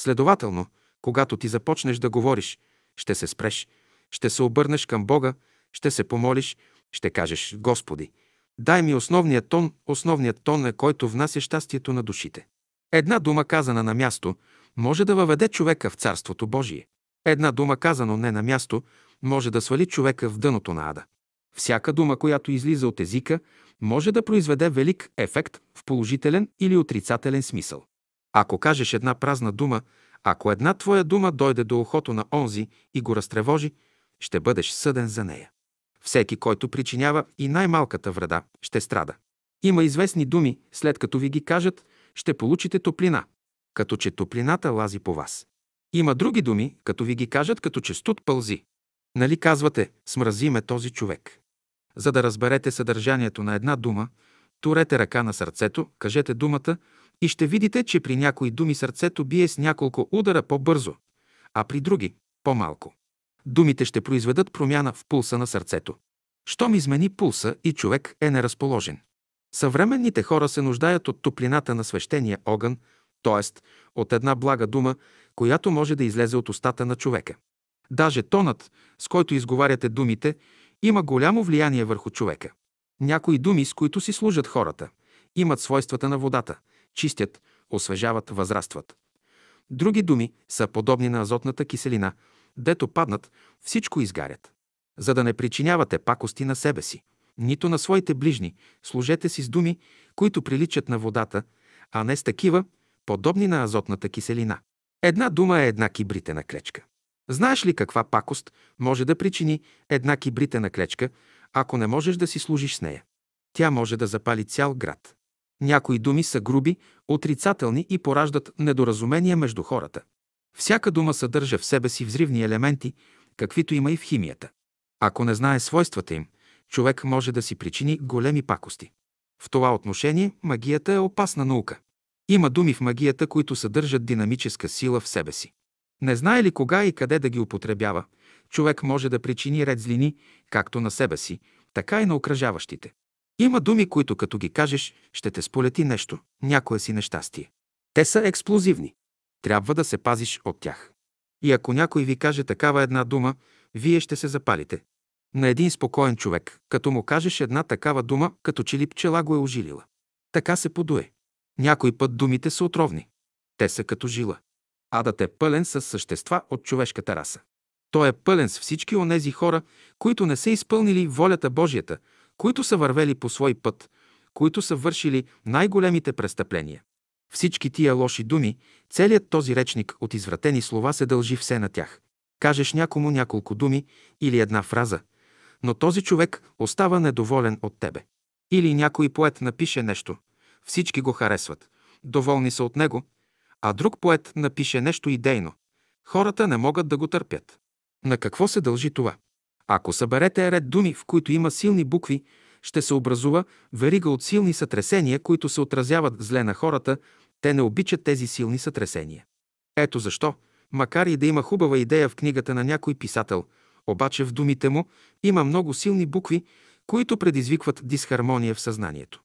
S1: Следователно, когато ти започнеш да говориш, ще се спреш, ще се обърнеш към Бога, ще се помолиш, ще кажеш Господи, дай ми основният тон, основният тон е който внася щастието на душите. Една дума казана на място може да въведе човека в Царството Божие. Една дума казано не на място може да свали човека в дъното на ада. Всяка дума, която излиза от езика, може да произведе велик ефект в положителен или отрицателен смисъл. Ако кажеш една празна дума, ако една твоя дума дойде до ухото на онзи и го разтревожи, ще бъдеш съден за нея. Всеки, който причинява и най-малката вреда, ще страда. Има известни думи, след като ви ги кажат, ще получите топлина, като че топлината лази по вас. Има други думи, като ви ги кажат, като че студ пълзи. Нали казвате, смрази ме този човек. За да разберете съдържанието на една дума, турете ръка на сърцето, кажете думата и ще видите, че при някои думи сърцето бие с няколко удара по-бързо, а при други – по-малко. Думите ще произведат промяна в пулса на сърцето. Щом измени пулса и човек е неразположен. Съвременните хора се нуждаят от топлината на свещения огън, т.е. от една блага дума, която може да излезе от устата на човека. Даже тонът, с който изговаряте думите, има голямо влияние върху човека. Някои думи, с които си служат хората, имат свойствата на водата, чистят, освежават, възрастват. Други думи са подобни на азотната киселина, дето паднат, всичко изгарят. За да не причинявате пакости на себе си, нито на своите ближни, служете си с думи, които приличат на водата, а не с такива, подобни на азотната киселина. Една дума е една кибритена клечка. Знаеш ли каква пакост може да причини една кибритена клечка, ако не можеш да си служиш с нея? Тя може да запали цял град. Някои думи са груби, отрицателни и пораждат недоразумения между хората. Всяка дума съдържа в себе си взривни елементи, каквито има и в химията. Ако не знае свойствата им, човек може да си причини големи пакости. В това отношение магията е опасна наука. Има думи в магията, които съдържат динамическа сила в себе си. Не знае ли кога и къде да ги употребява, човек може да причини ред злини, както на себе си, така и на окръжаващите. Има думи, които като ги кажеш, ще те сполети нещо, някое си нещастие. Те са експлозивни. Трябва да се пазиш от тях. И ако някой ви каже такава една дума, вие ще се запалите. На един спокоен човек, като му кажеш една такава дума, като че ли пчела го е ожилила. Така се подуе. Някой път думите са отровни. Те са като жила. Адът е пълен с същества от човешката раса. Той е пълен с всички онези хора, които не са изпълнили волята Божията, които са вървели по свой път, които са вършили най-големите престъпления. Всички тия лоши думи, целият този речник от извратени слова се дължи все на тях. Кажеш някому няколко думи или една фраза, но този човек остава недоволен от тебе. Или някой поет напише нещо, всички го харесват, доволни са от него, а друг поет напише нещо идейно. Хората не могат да го търпят. На какво се дължи това? Ако съберете ред думи, в които има силни букви, ще се образува верига от силни сътресения, които се отразяват зле на хората, те не обичат тези силни сътресения. Ето защо, макар и да има хубава идея в книгата на някой писател, обаче в думите му има много силни букви, които предизвикват дисхармония в съзнанието.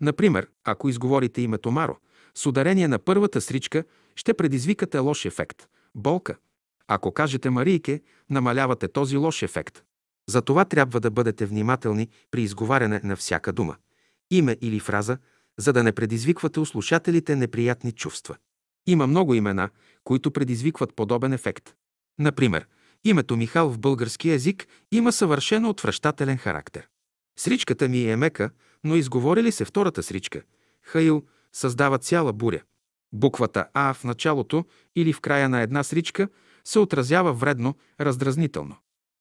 S1: Например, ако изговорите името Маро, с ударение на първата сричка ще предизвикате лош ефект – болка. Ако кажете Марийке, намалявате този лош ефект. Затова трябва да бъдете внимателни при изговаряне на всяка дума, име или фраза, за да не предизвиквате у слушателите неприятни чувства. Има много имена, които предизвикват подобен ефект. Например, името Михал в български език има съвършено отвръщателен характер. Сричката ми е мека, но изговори ли се втората сричка, Хаил създава цяла буря. Буквата А в началото или в края на една сричка се отразява вредно, раздразнително.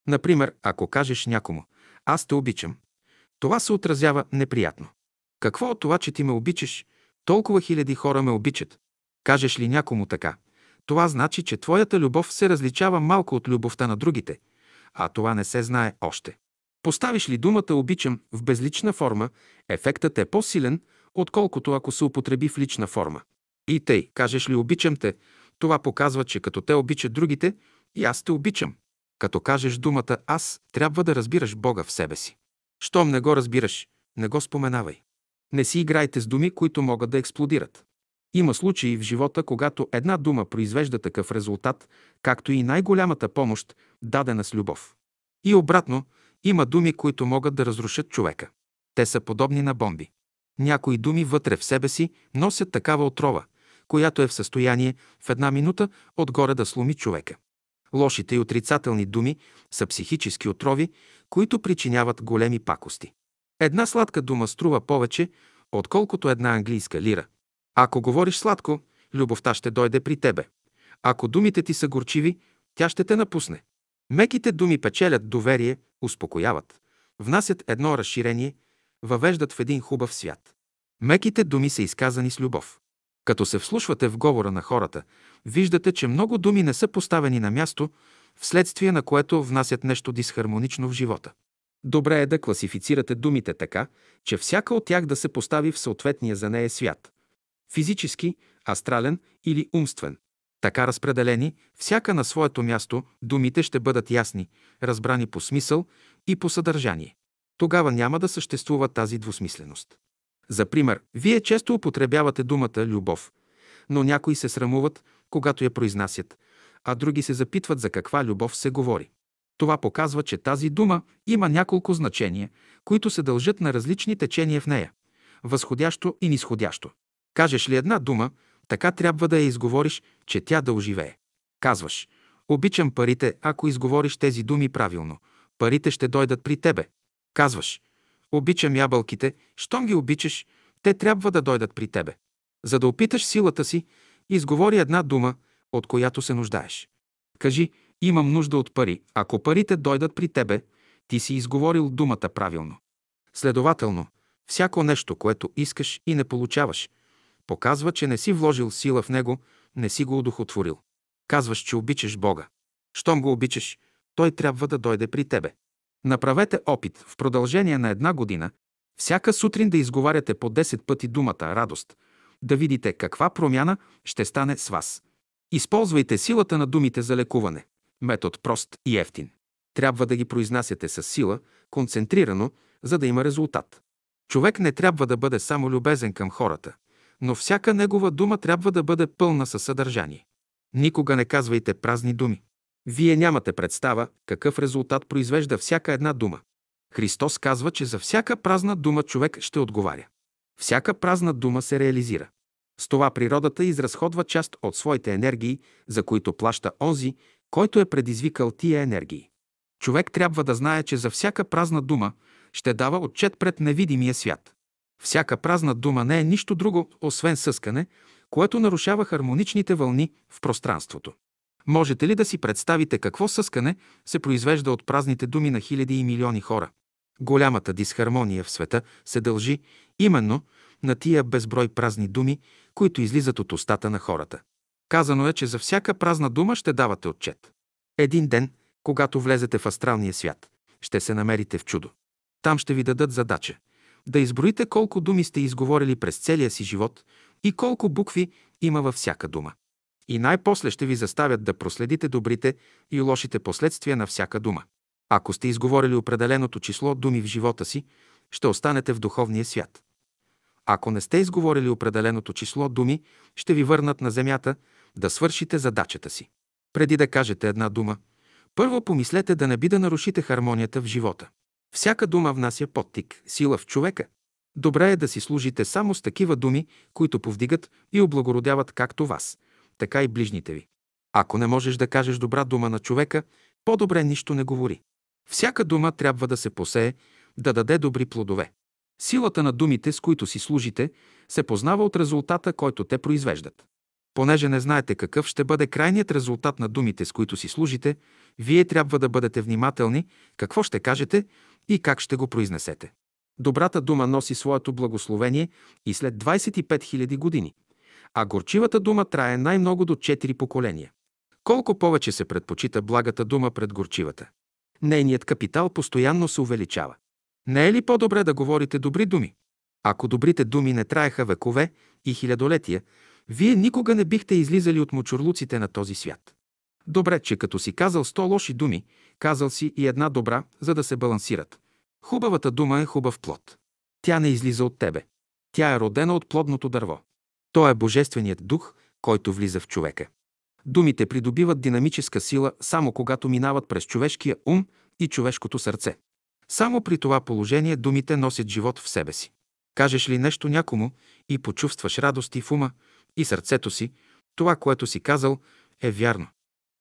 S1: Например, ако кажеш някому «Аз те обичам», това се отразява неприятно. Какво от това, че ти ме обичаш? Толкова хиляди хора ме обичат. Кажеш ли някому така? Това значи, че твоята любов се различава малко от любовта на другите, а това не се знае още. Поставиш ли думата обичам в безлична форма, ефектът е по-силен, отколкото ако се употреби в лична форма. И тъй, кажеш ли обичам те, това показва, че като те обичат другите, и аз те обичам. Като кажеш думата аз, трябва да разбираш Бога в себе си. Щом не го разбираш, не го споменавай. Не си играйте с думи, които могат да експлодират. Има случаи в живота, когато една дума произвежда такъв резултат, както и най-голямата помощ, дадена с любов. И обратно, има думи, които могат да разрушат човека. Те са подобни на бомби. Някои думи вътре в себе си носят такава отрова, която е в състояние в една минута отгоре да сломи човека. Лошите и отрицателни думи са психически отрови, които причиняват големи пакости. Една сладка дума струва повече, отколкото една английска лира. Ако говориш сладко, любовта ще дойде при тебе. Ако думите ти са горчиви, тя ще те напусне. Меките думи печелят доверие, успокояват, внасят едно разширение, въвеждат в един хубав свят. Меките думи са изказани с любов. Като се вслушвате в говора на хората, виждате, че много думи не са поставени на място, вследствие на което внасят нещо дисхармонично в живота. Добре е да класифицирате думите така, че всяка от тях да се постави в съответния за нея свят – физически, астрален или умствен. Така разпределени, всяка на своето място, думите ще бъдат ясни, разбрани по смисъл и по съдържание. Тогава няма да съществува тази двусмисленост. За пример, вие често употребявате думата любов, но някои се срамуват, когато я произнасят, а други се запитват за каква любов се говори. Това показва, че тази дума има няколко значения, които се дължат на различни течения в нея – възходящо и нисходящо. Кажеш ли една дума, така трябва да я изговориш, че тя да оживее. Казваш – обичам парите, ако изговориш тези думи правилно. Парите ще дойдат при тебе. Казваш – обичам ябълките, щом ги обичаш, те трябва да дойдат при тебе. За да опиташ силата си, изговори една дума, от която се нуждаеш. Кажи – Имам нужда от пари. Ако парите дойдат при тебе, ти си изговорил думата правилно. Следователно, всяко нещо, което искаш и не получаваш, показва, че не си вложил сила в него, не си го удохотворил. Казваш, че обичаш Бога. Щом го обичаш, той трябва да дойде при тебе. Направете опит в продължение на една година, всяка сутрин да изговаряте по 10 пъти думата радост, да видите каква промяна ще стане с вас. Използвайте силата на думите за лекуване. Метод прост и ефтин. Трябва да ги произнасяте с сила, концентрирано, за да има резултат. Човек не трябва да бъде само любезен към хората, но всяка негова дума трябва да бъде пълна със съдържание. Никога не казвайте празни думи. Вие нямате представа какъв резултат произвежда всяка една дума. Христос казва, че за всяка празна дума човек ще отговаря. Всяка празна дума се реализира. С това природата изразходва част от своите енергии, за които плаща онзи, който е предизвикал тия енергии. Човек трябва да знае, че за всяка празна дума ще дава отчет пред невидимия свят. Всяка празна дума не е нищо друго, освен съскане, което нарушава хармоничните вълни в пространството. Можете ли да си представите какво съскане се произвежда от празните думи на хиляди и милиони хора? Голямата дисхармония в света се дължи именно на тия безброй празни думи, които излизат от устата на хората. Казано е, че за всяка празна дума ще давате отчет. Един ден, когато влезете в астралния свят, ще се намерите в чудо. Там ще ви дадат задача да изброите колко думи сте изговорили през целия си живот и колко букви има във всяка дума. И най-после ще ви заставят да проследите добрите и лошите последствия на всяка дума. Ако сте изговорили определеното число думи в живота си, ще останете в духовния свят. Ако не сте изговорили определеното число думи, ще ви върнат на земята да свършите задачата си. Преди да кажете една дума, първо помислете да не би да нарушите хармонията в живота. Всяка дума внася подтик, сила в човека. Добре е да си служите само с такива думи, които повдигат и облагородяват както вас, така и ближните ви. Ако не можеш да кажеш добра дума на човека, по-добре нищо не говори. Всяка дума трябва да се посее, да даде добри плодове. Силата на думите, с които си служите, се познава от резултата, който те произвеждат. Понеже не знаете какъв ще бъде крайният резултат на думите, с които си служите, вие трябва да бъдете внимателни какво ще кажете и как ще го произнесете. Добрата дума носи своето благословение и след 25 000 години, а горчивата дума трае най-много до 4 поколения. Колко повече се предпочита благата дума пред горчивата? Нейният капитал постоянно се увеличава. Не е ли по-добре да говорите добри думи? Ако добрите думи не траеха векове и хилядолетия, вие никога не бихте излизали от мочурлуците на този свят. Добре, че като си казал сто лоши думи, казал си и една добра, за да се балансират. Хубавата дума е хубав плод. Тя не излиза от тебе. Тя е родена от плодното дърво. То е Божественият дух, който влиза в човека. Думите придобиват динамическа сила само когато минават през човешкия ум и човешкото сърце. Само при това положение думите носят живот в себе си. Кажеш ли нещо някому и почувстваш радост и в ума, и сърцето си, това, което си казал, е вярно.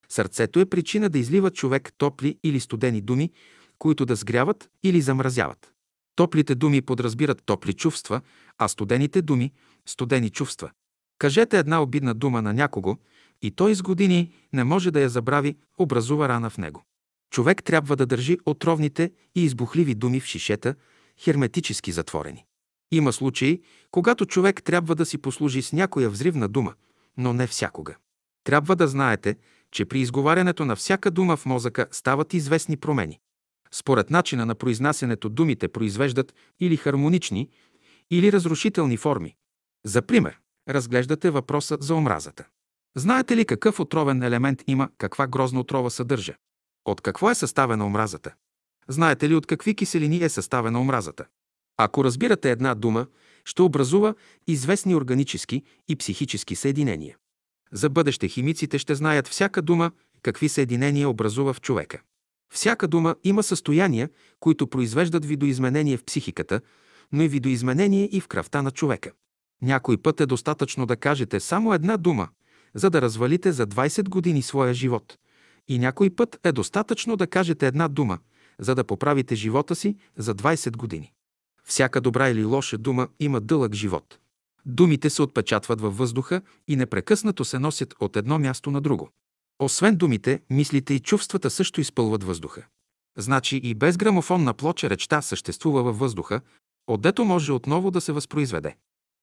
S1: Сърцето е причина да излива човек топли или студени думи, които да сгряват или замразяват. Топлите думи подразбират топли чувства, а студените думи – студени чувства. Кажете една обидна дума на някого и той с години не може да я забрави, образува рана в него. Човек трябва да държи отровните и избухливи думи в шишета, херметически затворени. Има случаи, когато човек трябва да си послужи с някоя взривна дума, но не всякога. Трябва да знаете, че при изговарянето на всяка дума в мозъка стават известни промени. Според начина на произнасянето думите произвеждат или хармонични, или разрушителни форми. За пример, разглеждате въпроса за омразата. Знаете ли какъв отровен елемент има, каква грозна отрова съдържа? От какво е съставена омразата? Знаете ли от какви киселини е съставена омразата? Ако разбирате една дума, ще образува известни органически и психически съединения. За бъдеще химиците ще знаят всяка дума какви съединения образува в човека. Всяка дума има състояния, които произвеждат видоизменение в психиката, но и видоизменение и в кръвта на човека. Някой път е достатъчно да кажете само една дума, за да развалите за 20 години своя живот. И някой път е достатъчно да кажете една дума, за да поправите живота си за 20 години. Всяка добра или лоша дума има дълъг живот. Думите се отпечатват във въздуха и непрекъснато се носят от едно място на друго. Освен думите, мислите и чувствата също изпълват въздуха. Значи и без грамофонна плоча речта съществува във въздуха, отдето може отново да се възпроизведе.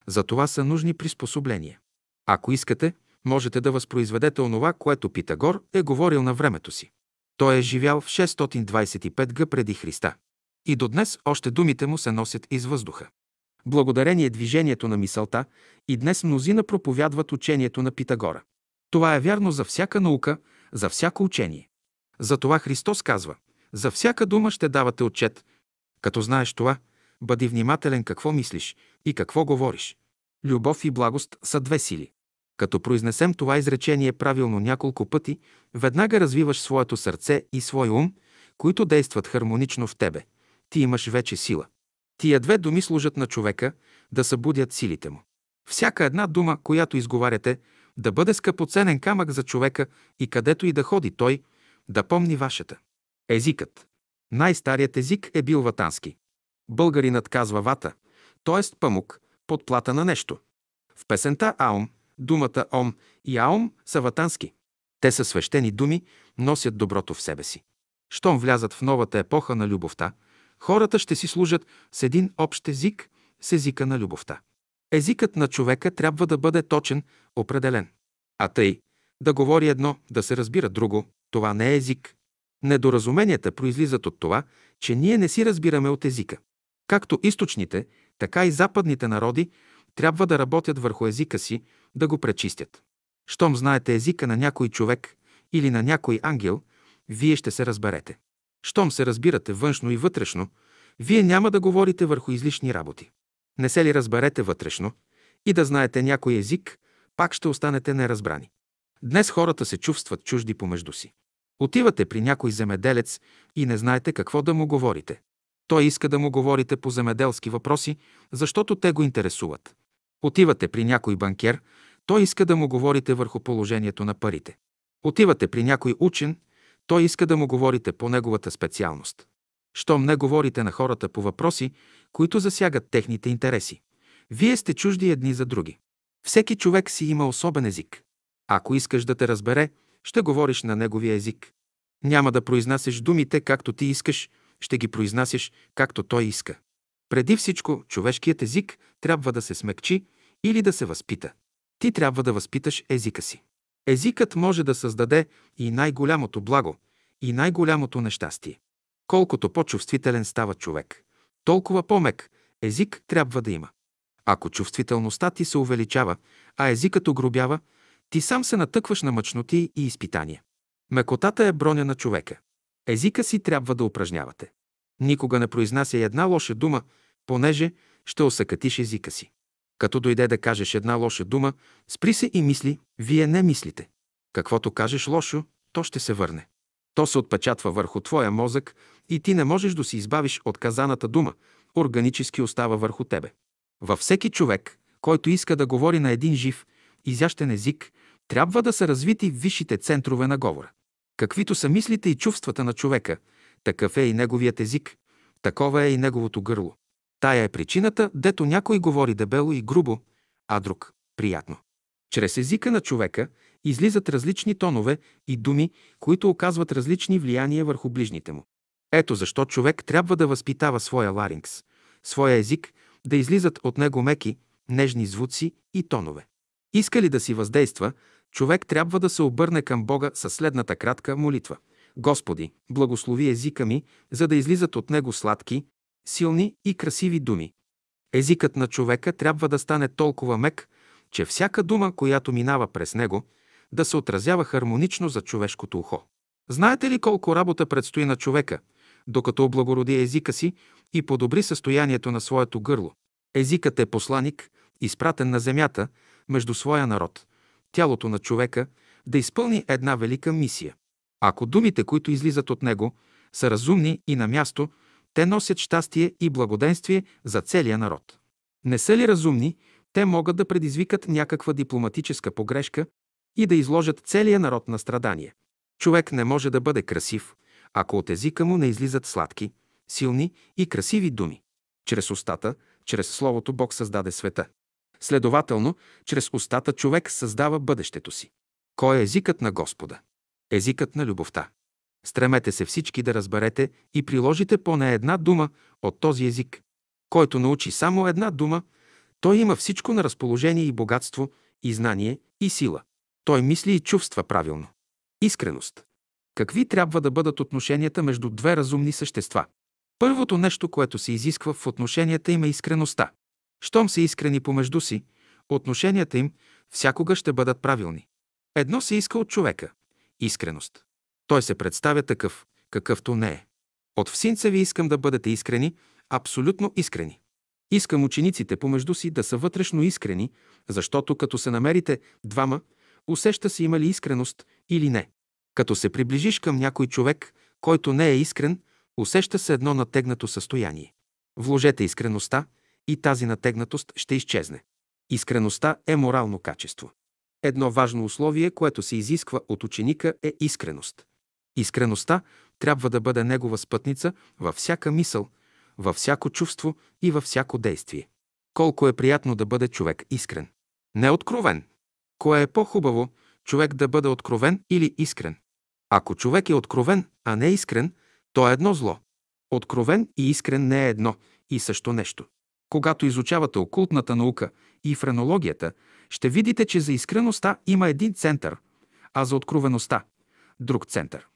S1: За това са нужни приспособления. Ако искате, можете да възпроизведете онова, което Питагор е говорил на времето си. Той е живял в 625 г. преди Христа. И до днес още думите му се носят из въздуха. Благодарение движението на мисълта и днес мнозина проповядват учението на Питагора. Това е вярно за всяка наука, за всяко учение. Затова Христос казва, за всяка дума ще давате отчет. Като знаеш това, бъди внимателен какво мислиш и какво говориш. Любов и благост са две сили. Като произнесем това изречение правилно няколко пъти, веднага развиваш своето сърце и свой ум, които действат хармонично в тебе. Ти имаш вече сила. Тия две думи служат на човека да събудят силите му. Всяка една дума, която изговаряте, да бъде скъпоценен камък за човека и където и да ходи той, да помни вашата. Езикът. Най-старият език е бил ватански. Българинът казва вата, т.е. памук, подплата на нещо. В песента Аум, думата Ом и Аум са ватански. Те са свещени думи, носят доброто в себе си. Щом влязат в новата епоха на любовта, хората ще си служат с един общ език, с езика на любовта. Езикът на човека трябва да бъде точен, определен. А тъй, да говори едно, да се разбира друго, това не е език. Недоразуменията произлизат от това, че ние не си разбираме от езика. Както източните, така и западните народи трябва да работят върху езика си, да го пречистят. Щом знаете езика на някой човек или на някой ангел, вие ще се разберете. Щом се разбирате външно и вътрешно, вие няма да говорите върху излишни работи. Не се ли разберете вътрешно и да знаете някой език, пак ще останете неразбрани. Днес хората се чувстват чужди помежду си. Отивате при някой земеделец и не знаете какво да му говорите. Той иска да му говорите по земеделски въпроси, защото те го интересуват. Отивате при някой банкер, той иска да му говорите върху положението на парите. Отивате при някой учен, той иска да му говорите по неговата специалност. Щом не говорите на хората по въпроси, които засягат техните интереси. Вие сте чужди едни за други. Всеки човек си има особен език. Ако искаш да те разбере, ще говориш на неговия език. Няма да произнасяш думите както ти искаш, ще ги произнасяш както той иска. Преди всичко, човешкият език трябва да се смекчи или да се възпита. Ти трябва да възпиташ езика си. Езикът може да създаде и най-голямото благо, и най-голямото нещастие. Колкото по-чувствителен става човек, толкова по-мек език трябва да има. Ако чувствителността ти се увеличава, а езикът огробява, ти сам се натъкваш на мъчноти и изпитания. Мекотата е броня на човека. Езика си трябва да упражнявате. Никога не произнася една лоша дума, понеже ще осъкатиш езика си. Като дойде да кажеш една лоша дума, спри се и мисли, вие не мислите. Каквото кажеш лошо, то ще се върне. То се отпечатва върху твоя мозък и ти не можеш да си избавиш от казаната дума, органически остава върху тебе. Във всеки човек, който иска да говори на един жив, изящен език, трябва да са развити висшите центрове на говора. Каквито са мислите и чувствата на човека, такъв е и неговият език, такова е и неговото гърло. Тая е причината, дето някой говори дебело и грубо, а друг – приятно. Чрез езика на човека излизат различни тонове и думи, които оказват различни влияния върху ближните му. Ето защо човек трябва да възпитава своя ларингс, своя език, да излизат от него меки, нежни звуци и тонове. Иска ли да си въздейства, човек трябва да се обърне към Бога със следната кратка молитва. Господи, благослови езика ми, за да излизат от него сладки, силни и красиви думи. Езикът на човека трябва да стане толкова мек, че всяка дума, която минава през него, да се отразява хармонично за човешкото ухо. Знаете ли колко работа предстои на човека, докато облагороди езика си и подобри състоянието на своето гърло? Езикът е посланик, изпратен на земята, между своя народ, тялото на човека, да изпълни една велика мисия. Ако думите, които излизат от него, са разумни и на място, те носят щастие и благоденствие за целия народ. Не са ли разумни, те могат да предизвикат някаква дипломатическа погрешка и да изложат целия народ на страдание. Човек не може да бъде красив, ако от езика му не излизат сладки, силни и красиви думи. Чрез устата, чрез Словото Бог създаде света. Следователно, чрез устата човек създава бъдещето си. Кой е езикът на Господа? Езикът на любовта. Стремете се всички да разберете и приложите поне една дума от този език. Който научи само една дума, той има всичко на разположение и богатство, и знание, и сила. Той мисли и чувства правилно. Искреност. Какви трябва да бъдат отношенията между две разумни същества? Първото нещо, което се изисква в отношенията им е искреността. Щом са искрени помежду си, отношенията им всякога ще бъдат правилни. Едно се иска от човека – искреност. Той се представя такъв, какъвто не е. От всинца ви искам да бъдете искрени, абсолютно искрени. Искам учениците помежду си да са вътрешно искрени, защото като се намерите двама, усеща се има ли искреност или не. Като се приближиш към някой човек, който не е искрен, усеща се едно натегнато състояние. Вложете искреността и тази натегнатост ще изчезне. Искреността е морално качество. Едно важно условие, което се изисква от ученика е искреност. Искреността трябва да бъде негова спътница във всяка мисъл, във всяко чувство и във всяко действие. Колко е приятно да бъде човек искрен. Не откровен. Кое е по-хубаво, човек да бъде откровен или искрен? Ако човек е откровен, а не искрен, то е едно зло. Откровен и искрен не е едно и също нещо. Когато изучавате окултната наука и френологията, ще видите, че за искреността има един център, а за откровеността – друг център.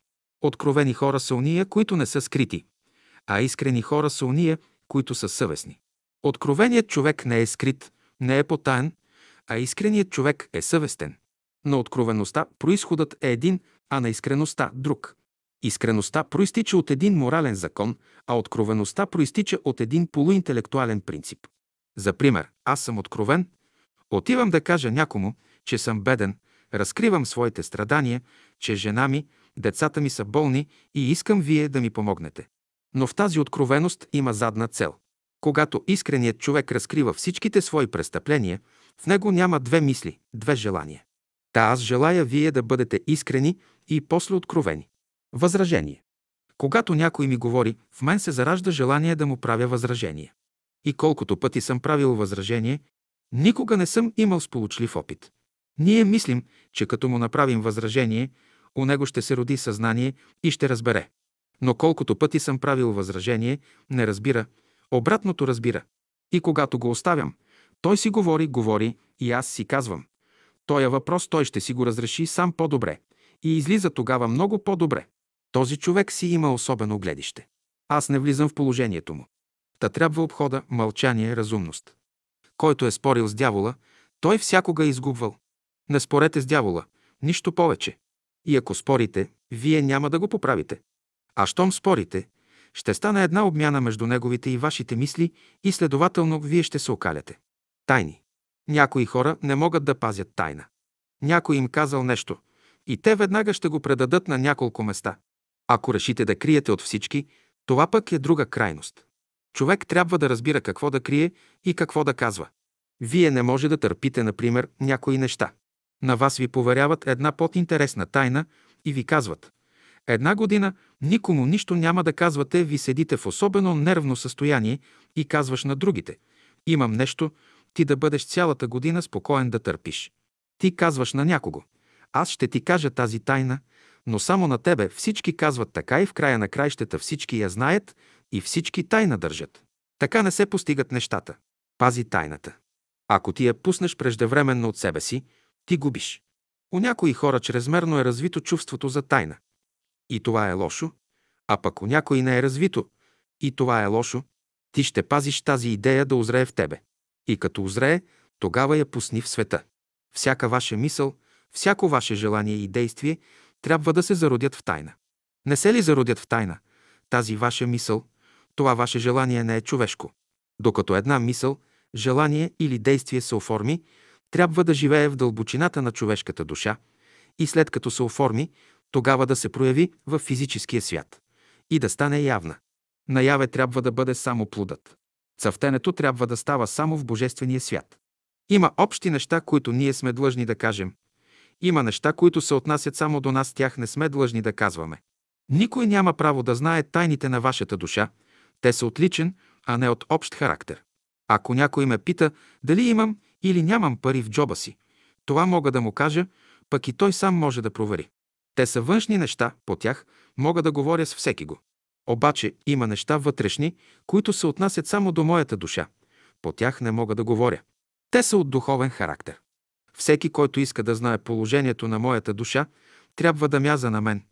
S1: Откровени хора са уния, които не са скрити, а искрени хора са уния, които са съвестни. Откровеният човек не е скрит, не е потаен, а искреният човек е съвестен. На откровеността происходът е един, а на искреността – друг. Искреността проистича от един морален закон, а откровеността проистича от един полуинтелектуален принцип. За пример, аз съм откровен, отивам да кажа някому, че съм беден, разкривам своите страдания, че жена ми, децата ми са болни и искам вие да ми помогнете. Но в тази откровеност има задна цел. Когато искреният човек разкрива всичките свои престъпления, в него няма две мисли, две желания. Та аз желая вие да бъдете искрени и после откровени. Възражение. Когато някой ми говори, в мен се заражда желание да му правя възражение. И колкото пъти съм правил възражение, никога не съм имал сполучлив опит. Ние мислим, че като му направим възражение, у него ще се роди съзнание и ще разбере. Но колкото пъти съм правил възражение, не разбира, обратното разбира. И когато го оставям, той си говори, говори и аз си казвам. Тоя въпрос той ще си го разреши сам по-добре. И излиза тогава много по-добре. Този човек си има особено гледище. Аз не влизам в положението му. Та трябва обхода, мълчание, разумност. Който е спорил с дявола, той всякога е изгубвал. Не спорете с дявола, нищо повече. И ако спорите, вие няма да го поправите. А щом спорите, ще стане една обмяна между неговите и вашите мисли и следователно вие ще се окаляте. Тайни. Някои хора не могат да пазят тайна. Някой им казал нещо и те веднага ще го предадат на няколко места. Ако решите да криете от всички, това пък е друга крайност. Човек трябва да разбира какво да крие и какво да казва. Вие не може да търпите, например, някои неща. На вас ви поверяват една по-интересна тайна и ви казват Една година никому нищо няма да казвате, ви седите в особено нервно състояние и казваш на другите Имам нещо, ти да бъдеш цялата година спокоен да търпиш. Ти казваш на някого Аз ще ти кажа тази тайна, но само на тебе всички казват така и в края на краищата всички я знаят и всички тайна държат. Така не се постигат нещата. Пази тайната. Ако ти я пуснеш преждевременно от себе си, ти губиш. У някои хора чрезмерно е развито чувството за тайна. И това е лошо, а пък у някои не е развито. И това е лошо. Ти ще пазиш тази идея да озрее в тебе. И като озрее, тогава я пусни в света. Всяка ваша мисъл, всяко ваше желание и действие трябва да се зародят в тайна. Не се ли зародят в тайна, тази ваша мисъл, това ваше желание не е човешко. Докато една мисъл, желание или действие се оформи, трябва да живее в дълбочината на човешката душа и след като се оформи, тогава да се прояви в физическия свят. и да стане явна. Наяве трябва да бъде само плодът. Цъфтенето трябва да става само в Божествения свят. Има общи неща, които ние сме длъжни да кажем. Има неща, които се отнасят само до нас, тях не сме длъжни да казваме. Никой няма право да знае тайните на вашата душа. Те са от личен, а не от общ характер. Ако някой ме пита дали имам или нямам пари в джоба си, това мога да му кажа, пък и той сам може да провери. Те са външни неща, по тях мога да говоря с всеки го. Обаче има неща вътрешни, които се отнасят само до моята душа. По тях не мога да говоря. Те са от духовен характер. Всеки, който иска да знае положението на моята душа, трябва да мяза на мен.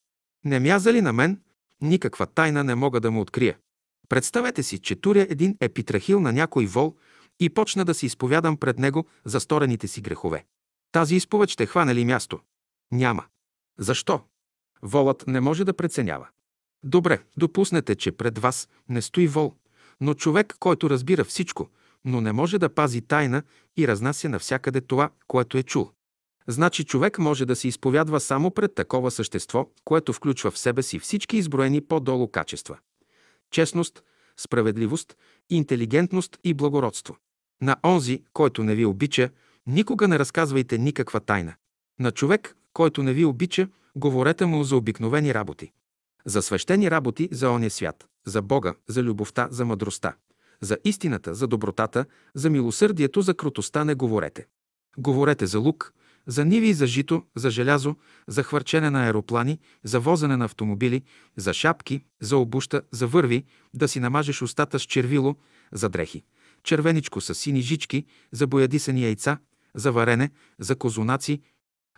S1: Не мяза ли на мен, никаква тайна не мога да му открия. Представете си, че туря един епитрахил на някой вол и почна да се изповядам пред него за сторените си грехове. Тази изповед ще хване ли място? Няма. Защо? Волът не може да преценява. Добре, допуснете, че пред вас не стои вол, но човек, който разбира всичко, но не може да пази тайна и разнася навсякъде това, което е чул. Значи човек може да се изповядва само пред такова същество, което включва в себе си всички изброени по-долу качества. Честност, справедливост, интелигентност и благородство. На онзи, който не ви обича, никога не разказвайте никаква тайна. На човек, който не ви обича, говорете му за обикновени работи. За свещени работи за ония свят, за Бога, за любовта, за мъдростта, за истината, за добротата, за милосърдието, за крутостта не говорете. Говорете за лук, за ниви за жито, за желязо, за хвърчене на аероплани, за возене на автомобили, за шапки, за обуща, за върви, да си намажеш устата с червило, за дрехи, червеничко с сини жички, за боядисани яйца, за варене, за козунаци,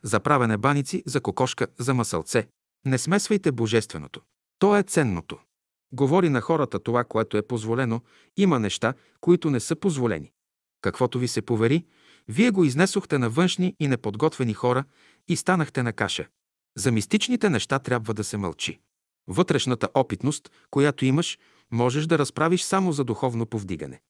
S1: за правене баници, за кокошка, за масълце. Не смесвайте божественото. То е ценното. Говори на хората това, което е позволено. Има неща, които не са позволени. Каквото ви се повери, вие го изнесохте на външни и неподготвени хора и станахте на каша. За мистичните неща трябва да се мълчи. Вътрешната опитност, която имаш, можеш да разправиш само за духовно повдигане.